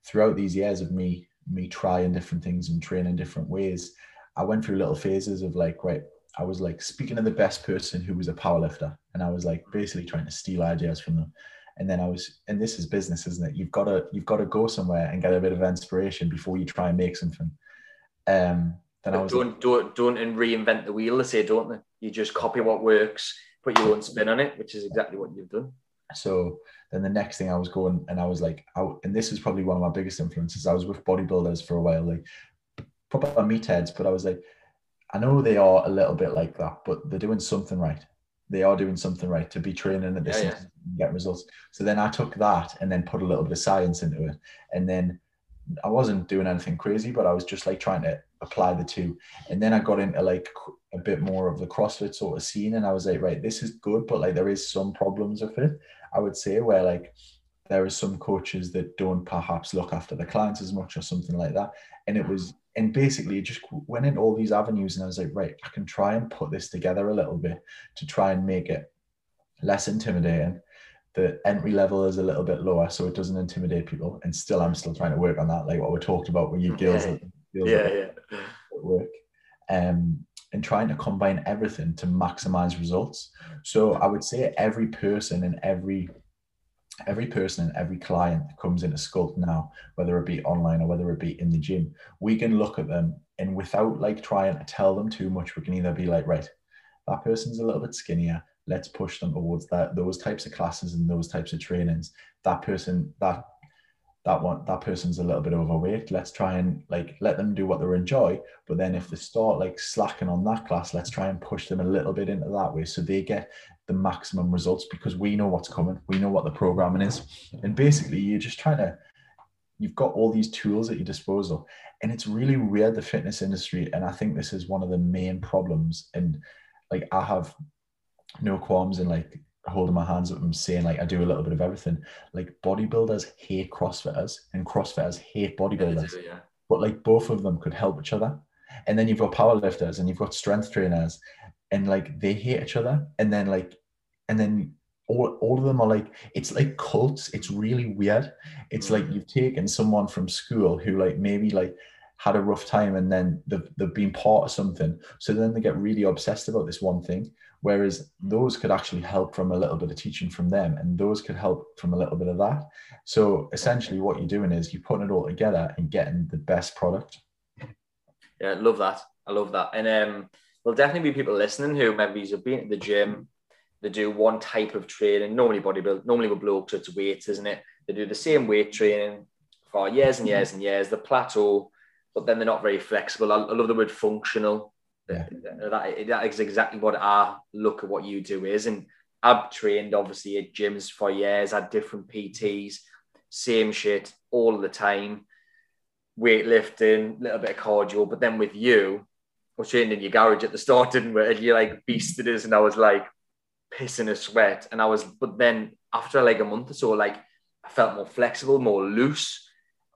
throughout these years of me me trying different things and training different ways, I went through little phases of like, right, I was like speaking to the best person who was a powerlifter, and I was like basically trying to steal ideas from them. And then I was, and this is business, isn't it? You've got to you've got to go somewhere and get a bit of inspiration before you try and make something. Um, then but I was don't like, don't don't and reinvent the wheel. They say, don't they? You just copy what works put your own spin on it, which is exactly what you've done. So then the next thing I was going and I was like, out, and this is probably one of my biggest influences. I was with bodybuilders for a while, like proper meatheads, but I was like, I know they are a little bit like that, but they're doing something right. They are doing something right to be training at this Yeah, yeah, get results. So then I took that and then put a little bit of science into it. And then I wasn't doing anything crazy, but I was just like trying to apply the two. And then I got into like a bit more of the CrossFit sort of scene. And I was like, right, this is good, but like there is some problems with it. I would say where like there are some coaches that don't perhaps look after the clients as much or something like that. And it was, and basically just went into all these avenues. And I was like, right, I can try and put this together a little bit to try and make it less intimidating the entry level is a little bit lower, so it doesn't intimidate people. And still, I'm still trying to work on that, like what we talked about with you girls, Yeah. girls Yeah, at yeah. work, um, and trying to combine everything to maximize results. So I would say every person and every every person and every client that comes into Sculpt now, whether it be online or whether it be in the gym, we can look at them and without like trying to tell them too much, we can either be like, right, that person's a little bit skinnier. Let's push them towards that those types of classes and those types of trainings. That person, that that one, that person's a little bit overweight. Let's try and like let them do what they enjoy. But then if they start like slacking on that class, let's try and push them a little bit into that way so they get the maximum results because we know what's coming. We know what the programming is. And basically you're just trying to you've got all these tools at your disposal. And it's really weird the fitness industry. And I think this is one of the main problems. And like I have no qualms in like holding my hands up and saying like I do a little bit of everything. Like bodybuilders hate CrossFitters and CrossFitters hate bodybuilders. Yeah. But like both of them could help each other. And then you've got powerlifters and you've got strength trainers and like they hate each other. And then like and then all, all of them are like it's like cults. It's really weird. It's like you've taken someone from school who like maybe like had a rough time and then they've, they've been part of something. So then they get really obsessed about this one thing. Whereas those could actually help from a little bit of teaching from them, and those could help from a little bit of that. So essentially, what you're doing is you're putting it all together and getting the best product. Yeah, I love that. I love that. And um, there'll definitely be people listening who maybe have been at the gym, they do one type of training, normally bodybuild, normally with blokes, it's weights, isn't it? They do the same weight training for years and years and years, the plateau, but then they're not very flexible. I, I love the word functional. Yeah. That, that is exactly what I look at what you do is. And I've trained obviously at gyms for years, had different PTs, same shit all the time, weightlifting, a little bit of cardio. But then with you, was training in your garage at the start, didn't we? And you like beasted us, and I was like pissing a sweat. And I was, but then after like a month or so, like I felt more flexible, more loose,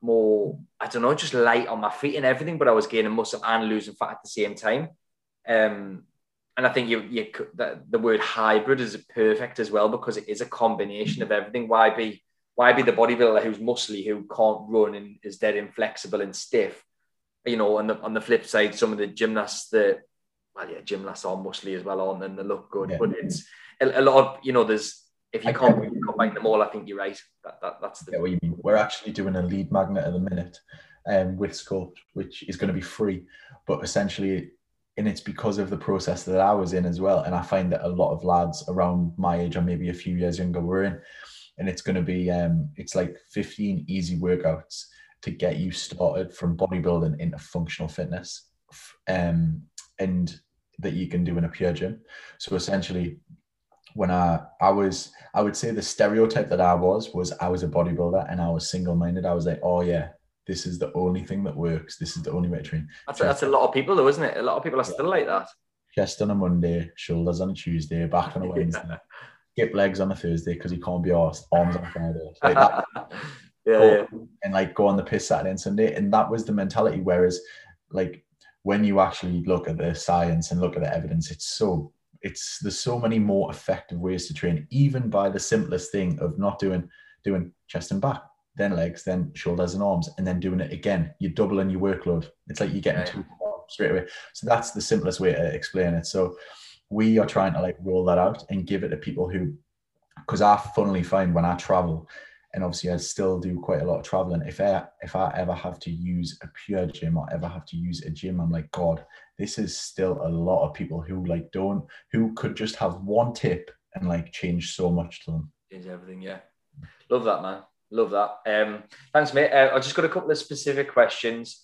more, I don't know, just light on my feet and everything. But I was gaining muscle and losing fat at the same time. Um, and I think you, you the, the word hybrid is perfect as well because it is a combination of everything. Why be why be the bodybuilder who's muscly who can't run and is dead inflexible and stiff? You know, on the on the flip side, some of the gymnasts that well, yeah, gymnasts are muscly as well, aren't? And they look good, Yeah. but it's a, a lot of you know. There's if you I can't get- combine them all, I think you're right. That, that that's the what you mean. We're actually doing a lead magnet at the minute um, with Sculpt, which is going to be free, but essentially, and it's because of the process that I was in as well. And I find that a lot of lads around my age or maybe a few years younger were in, and it's going to be um, it's like 15 easy workouts to get you started from bodybuilding into functional fitness, um, and that you can do in a pure gym. So essentially, when I I was I would say the stereotype that I was was I was a bodybuilder and I was single minded. I was like, oh yeah, this is the only thing that works. This is the only way to train. that's, a, that's a lot of people though, isn't it? A lot of people are still like that. Chest on a Monday, shoulders on a Tuesday, back on a <laughs> Wednesday, skip legs on a Thursday because you can't be asked, arms on a Friday. Like that, <laughs> yeah, yeah. and like go on the piss Saturday and Sunday. And that was the mentality. Whereas like when you actually look at the science and look at the evidence, it's so it's there's so many more effective ways to train, even by the simplest thing of not doing doing chest and back, then legs, then shoulders and arms, and then doing it again. You're doubling your workload. It's like you're getting Right. two straight away. So that's the simplest way to explain it. So we are trying to like roll that out and give it to people who because I funnily find when I travel, and obviously I still do quite a lot of traveling. If I if I ever have to use a pure gym or ever have to use a gym, I'm like, God, this is still a lot of people who like don't who could just have one tip and like change so much to them. Is everything, yeah. Love that, man. Love that. Um, thanks, mate. Uh, I've just got a couple of specific questions.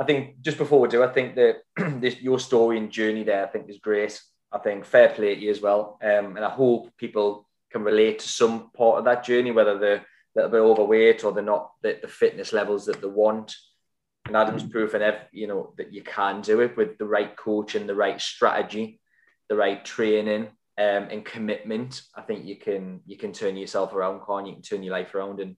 I think just before we do, I think that <clears throat> this, your story and journey there, I think is great. I think fair play to you as well. Um, and I hope people can relate to some part of that journey, whether they're little bit overweight or they're not the, the fitness levels that they want. And Adam's proof and you know that you can do it with the right coach and the right strategy, the right training um, and commitment. I think you can you can turn yourself around, can you? can turn your life around and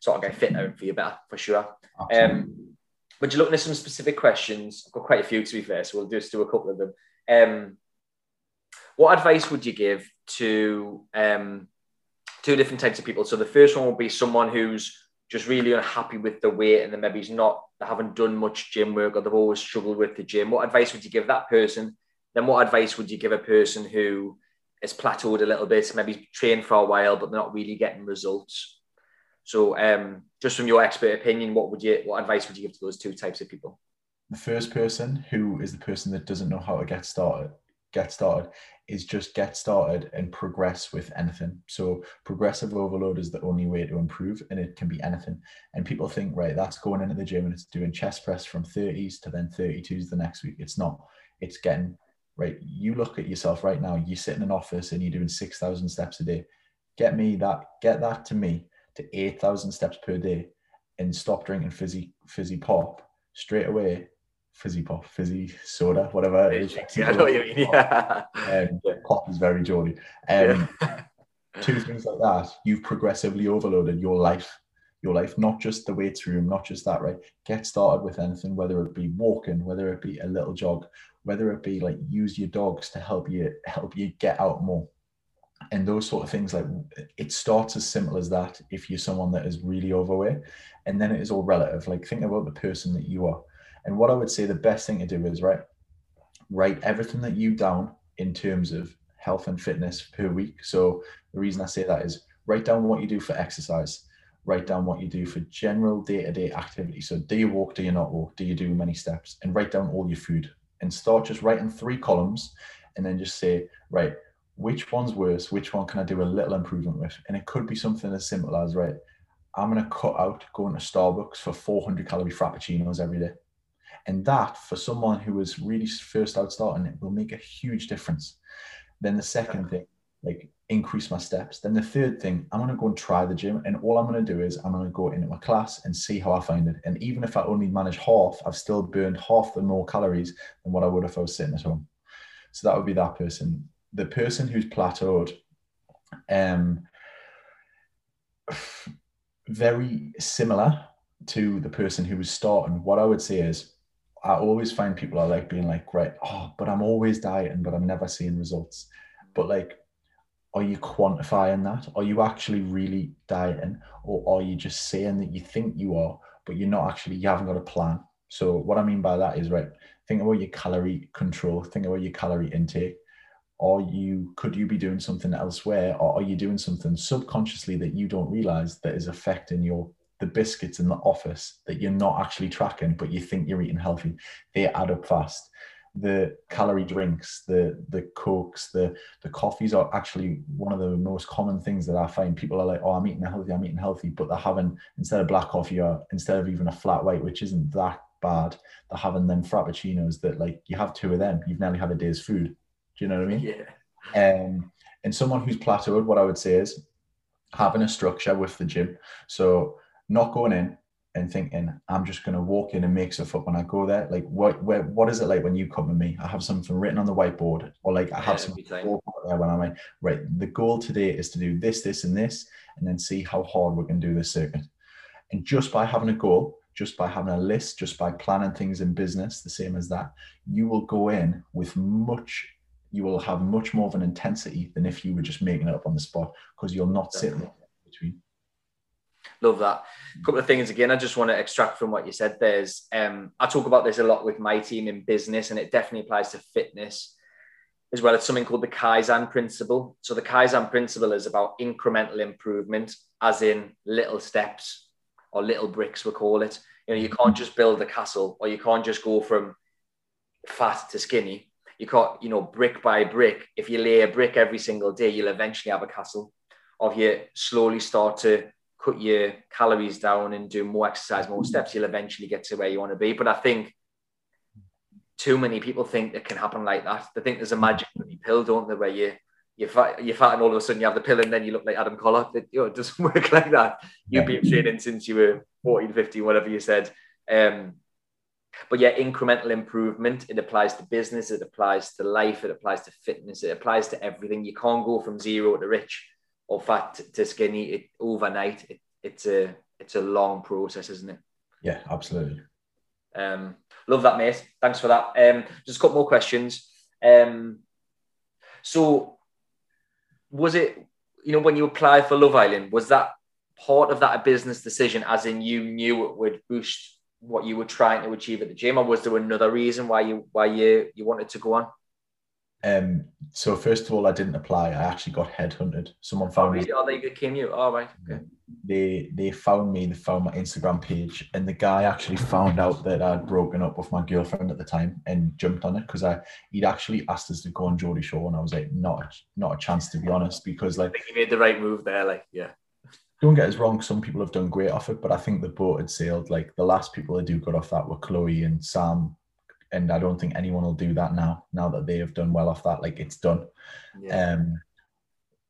sort of get fit and feel better for sure. Um, but you're looking at some specific questions. I've got quite a few to be fair, so we'll just do a couple of them. Um, what advice would you give to um, two different types of people? So the first one will be someone who's just really unhappy with the weight and then maybe he's not they haven't done much gym work or they've always struggled with the gym. What advice would you give that person? Then what advice would you give a person who has plateaued a little bit, maybe trained for a while, but they're not really getting results? So um, just from your expert opinion, what would you what advice would you give to those two types of people? The first person who is the person that doesn't know how to get started get started is just get started and progress with anything. So progressive overload is the only way to improve and it can be anything. And people think, right, that's going into the gym and it's doing chest press from 30s to then 32s the next week. It's not. It's getting right. You look at yourself right now, you sit in an office and you're doing 6,000 steps a day. Get me that, get that to me to 8,000 steps per day and stop drinking fizzy, fizzy pop straight away fizzy pop, fizzy soda, whatever it is. Yeah, <laughs> I know what you mean. Yeah. Um, pop is very jolly. Um, yeah. <laughs> two things like that, you've progressively overloaded your life. Your life, not just the weights room, not just that, right? Get started with anything, whether it be walking, whether it be a little jog, whether it be like use your dogs to help you help you get out more and those sort of things like it starts as simple as that if you're someone that is really overweight and then it is all relative like think about the person that you are and what I would say the best thing to do is right, write everything that you down in terms of health and fitness per week. So the reason I say that is write down what you do for exercise, write down what you do for general day-to-day activity. So do you walk, do you not walk, do you do many steps, and write down all your food and start just writing three columns and then just say, right, which one's worse? Which one can I do a little improvement with? And it could be something as simple as, right, I'm going to cut out going to Starbucks for 400 calorie frappuccinos every day. And that, for someone who is really first out starting, it will make a huge difference. Then the second thing, like increase my steps. Then the third thing, I'm to go and try the gym. And all I'm going to do is I'm going to go into my class and see how I find it. And even if I only manage half, I've still burned half the more calories than what I would if I was sitting at home. So that would be that person. The person who's plateaued, um, <sighs> very similar to the person who was starting. What I would say is I always find people are like being like, right, oh, but I'm always dieting, but I'm never seeing results. But like, are you quantifying that? Are you actually really dieting? Or are you just saying that you think you are, but you're not actually, you haven't got a plan? So what I mean by that is right, think about your calorie control, think about your calorie intake. Are you could you be doing something elsewhere or are you doing something subconsciously that you don't realize that is affecting your the biscuits in the office that you're not actually tracking, but you think you're eating healthy, they add up fast. The calorie drinks, the the cokes, the the coffees are actually one of the most common things that I find. People are like, "Oh, I'm eating healthy, I'm eating healthy," but they're having instead of black coffee or instead of even a flat white, which isn't that bad, they're having them frappuccinos that like you have two of them, you've nearly had a day's food. Do you know what I mean? Yeah. Um, and someone who's plateaued, what I would say is having a structure with the gym. So not going in and thinking I'm just going to walk in and make stuff up when I go there. Like, what where, what is it like when you come to me? I have something written on the whiteboard, or like I have yeah, something there when I'm like, right. The goal today is to do this, this, and this, and then see how hard we can do this circuit. And just by having a goal, just by having a list, just by planning things in business, the same as that, you will go in with much. You will have much more of an intensity than if you were just making it up on the spot because you'll not sit between Love that. A couple of things again. I just want to extract from what you said. There's, um, I talk about this a lot with my team in business, and it definitely applies to fitness as well. It's something called the Kaizen principle. So the Kaizen principle is about incremental improvement, as in little steps or little bricks, we call it. You know, you can't just build a castle, or you can't just go from fat to skinny. You can't, you know, brick by brick. If you lay a brick every single day, you'll eventually have a castle of you slowly start to cut your calories down and do more exercise, more steps, you'll eventually get to where you want to be. But I think too many people think it can happen like that. They think there's a magic pill, don't they, where you you're fat, you're fat and all of a sudden you have the pill and then you look like Adam Collard. It, you know, it doesn't <laughs> work like that. You've been training since you were 14, 15, whatever you said. Um, but yeah, incremental improvement. It applies to business. It applies to life. It applies to fitness. It applies to everything. You can't go from zero to rich or fat to skinny it, overnight. It, it's a it's a long process, isn't it? Yeah, absolutely. Um, love that, mate. Thanks for that. Um, just a couple more questions. Um, so, was it you know when you applied for Love Island? Was that part of that a business decision, as in you knew it would boost what you were trying to achieve at the gym, or was there another reason why you why you you wanted to go on? Um, so first of all, I didn't apply. I actually got headhunted. Someone found oh, really? me. Oh, they came you. Oh, right. Okay. They they found me. They found my Instagram page, and the guy actually found out that I'd broken up with my girlfriend at the time and jumped on it because I he'd actually asked us to go on Geordie Shore, and I was like, not not a chance to be honest, because like I think you made the right move there. Like, yeah don't get us wrong, some people have done great off it, but I think the boat had sailed. Like the last people that do good off that were Chloe and Sam. And I don't think anyone will do that now, now that they have done well off that. Like it's done. Yeah. Um,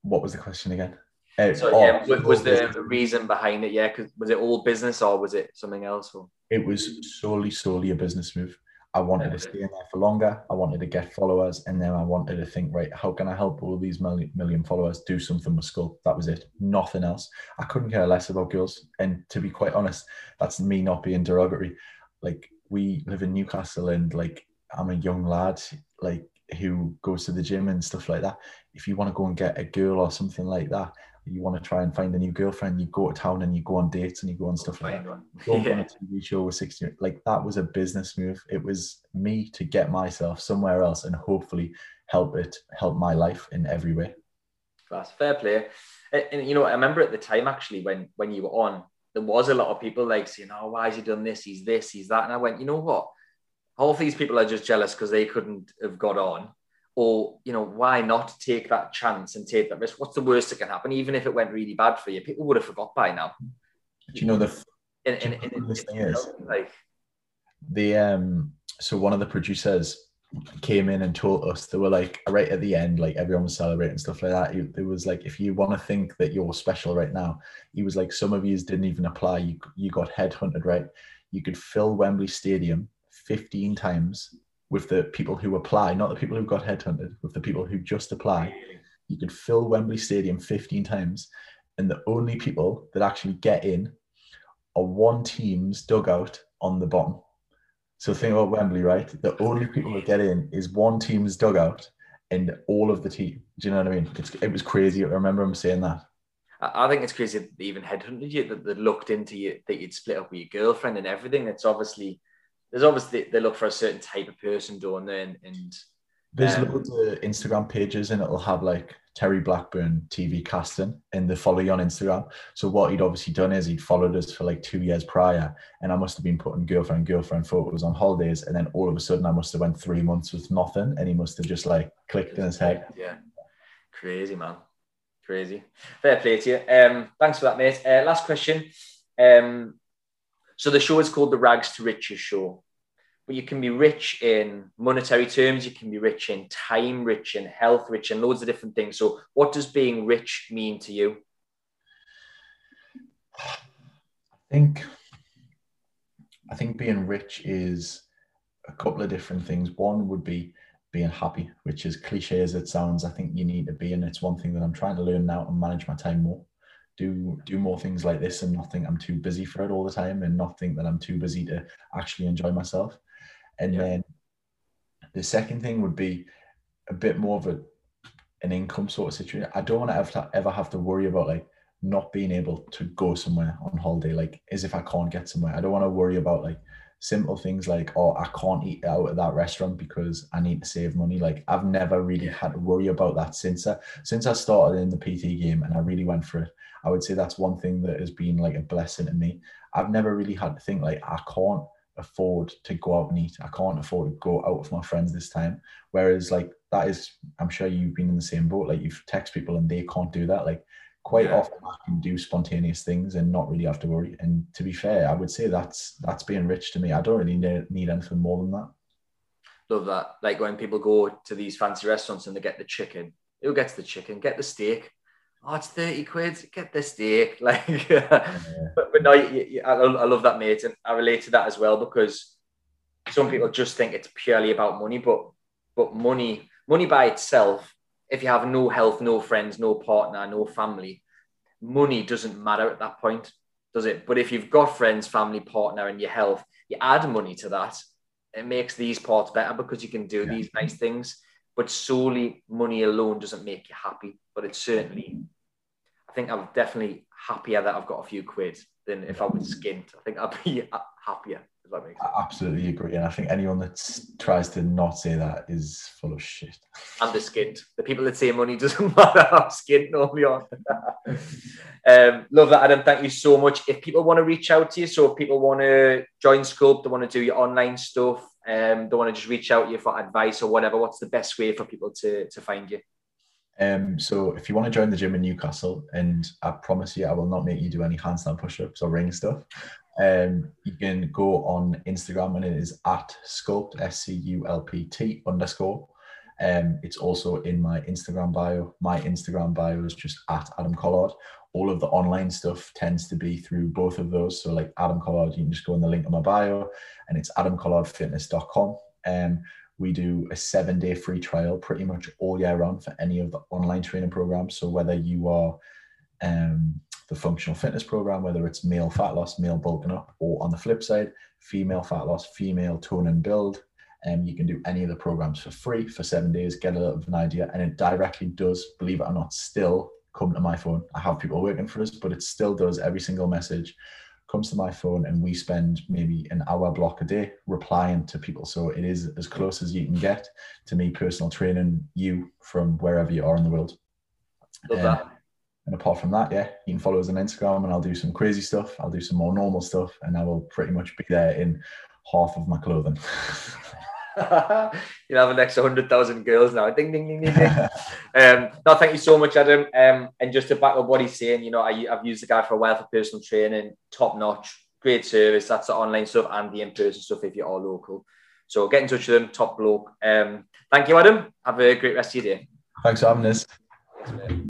what was the question again? Uh, so, oh, yeah, was the reason behind it? Yeah, because was it all business or was it something else? Or? It was solely, solely a business move. I wanted to stay in there for longer. I wanted to get followers, and then I wanted to think, right, how can I help all these million, million followers do something with Sculpt? That was it. Nothing else. I couldn't care less about girls. And to be quite honest, that's me not being derogatory. Like we live in Newcastle, and like I'm a young lad, like who goes to the gym and stuff like that. If you want to go and get a girl or something like that, you want to try and find a new girlfriend, you go to town and you go on dates and you go on stuff like that. Go yeah. on a TV show with 16, like that was a business move. It was me to get myself somewhere else and hopefully help it, help my life in every way. That's fair play. And, and, you know, I remember at the time actually when when you were on, there was a lot of people like saying, "Oh, why has he done this? He's this, he's that." And I went, you know what? All these people are just jealous because they couldn't have got on or you know why not take that chance and take that risk what's the worst that can happen even if it went really bad for you people would have forgot by now do you know the in, in, in, in thing is like the um so one of the producers came in and told us they were like right at the end like everyone was celebrating stuff like that it, was like if you want to think that you're special right now he was like some of you didn't even apply you you got headhunted right you could fill wembley stadium 15 times with the people who apply, not the people who got headhunted, with the people who just apply. You could fill Wembley Stadium 15 times, and the only people that actually get in are one team's dugout on the bottom. So think about Wembley, right? The only people that get in is one team's dugout and all of the team. Do you know what I mean? It's, it was crazy. I remember him saying that. I think it's crazy they even headhunted you, that they looked into you, that you'd split up with your girlfriend and everything. It's obviously there's obviously they look for a certain type of person doing there, and, and there's um, loads of Instagram pages, and it'll have like Terry Blackburn TV casting, and they follow you on Instagram. So what he'd obviously done is he'd followed us for like two years prior, and I must have been putting girlfriend girlfriend photos on holidays, and then all of a sudden I must have went three months with nothing, and he must have just like clicked in his head. Yeah, crazy man, crazy. Fair play to you. Um, thanks for that, mate. Uh, last question. Um, so the show is called the Rags to Riches Show. You can be rich in monetary terms, you can be rich in time, rich in health, rich in loads of different things. So, what does being rich mean to you? I think I think being rich is a couple of different things. One would be being happy, which is cliche as it sounds. I think you need to be, and it's one thing that I'm trying to learn now and manage my time more do do more things like this and not think I'm too busy for it all the time and not think that I'm too busy to actually enjoy myself. And yeah. then the second thing would be a bit more of a an income sort of situation. I don't want to ever, ever have to worry about like not being able to go somewhere on holiday, like as if I can't get somewhere. I don't want to worry about like simple things like, oh, I can't eat out at that restaurant because I need to save money. Like I've never really had to worry about that since I since I started in the PT game and I really went for it. I would say that's one thing that has been like a blessing to me. I've never really had to think like I can't afford to go out and eat. I can't afford to go out with my friends this time. Whereas like that is, I'm sure you've been in the same boat. Like you've text people and they can't do that. Like quite Yeah. often I can do spontaneous things and not really have to worry. And to be fair, I would say that's that's being rich to me. I don't really need, need anything more than that. Love that. Like when people go to these fancy restaurants and they get the chicken. Who gets the chicken? Get the steak. Oh, it's 30 quid. Get the steak. <laughs> Like, but, but no, you, you, I, I love that, mate. And I relate to that as well because some people just think it's purely about money, but but money, money by itself, if you have no health, no friends, no partner, no family, money doesn't matter at that point, does it? But if you've got friends, family, partner, and your health, you add money to that. It makes these parts better because you can do Yeah. these nice things. But solely money alone doesn't make you happy. But it certainly, I think I'm definitely happier that I've got a few quid than if I was skint. I think I'd be <laughs> happier. If that makes sense. I absolutely agree. And I think anyone that tries to not say that is full of shit. and the skint. The people that say money <laughs> doesn't matter how skint normally on. <laughs> um, love that, Adam. Thank you so much. If people want to reach out to you, so if people want to join Sculpt, they want to do your online stuff, um, they want to just reach out to you for advice or whatever, what's the best way for people to, to find you? Um, so if you want to join the gym in Newcastle, and I promise you, I will not make you do any handstand push-ups or ring stuff. Um, you can go on Instagram and it is at sculpt s c u l p t underscore. Um, it's also in my Instagram bio. My Instagram bio is just at Adam Collard. All of the online stuff tends to be through both of those. So like Adam Collard, you can just go in the link on my bio, and it's adamcollardfitness.com. Um, we do a seven day free trial pretty much all year round for any of the online training programs. So whether you are um, the functional fitness program, whether it's male fat loss, male bulking up, or on the flip side, female fat loss, female tone and build, um, you can do any of the programs for free for seven days, get a little of an idea, and it directly does, believe it or not, still come to my phone. I have people working for us, but it still does every single message comes to my phone and we spend maybe an hour block a day replying to people. So it is as close as you can get to me personal training you from wherever you are in the world. Love Um, that. And apart from that, yeah, you can follow us on Instagram and I'll do some crazy stuff. I'll do some more normal stuff and I will pretty much be there in half of my clothing. <laughs> You'll have an extra 100,000 girls now. Ding, ding, ding, ding, ding. <laughs> Um, no, thank you so much, Adam. Um, and just to back up what he's saying, you know, I, I've used the guy for a while for personal training, top notch, great service. That's the online stuff and the in person stuff if you are local. So get in touch with him, top bloke. Um, thank you, Adam. Have a great rest of your day. Thanks for having us. Thanks.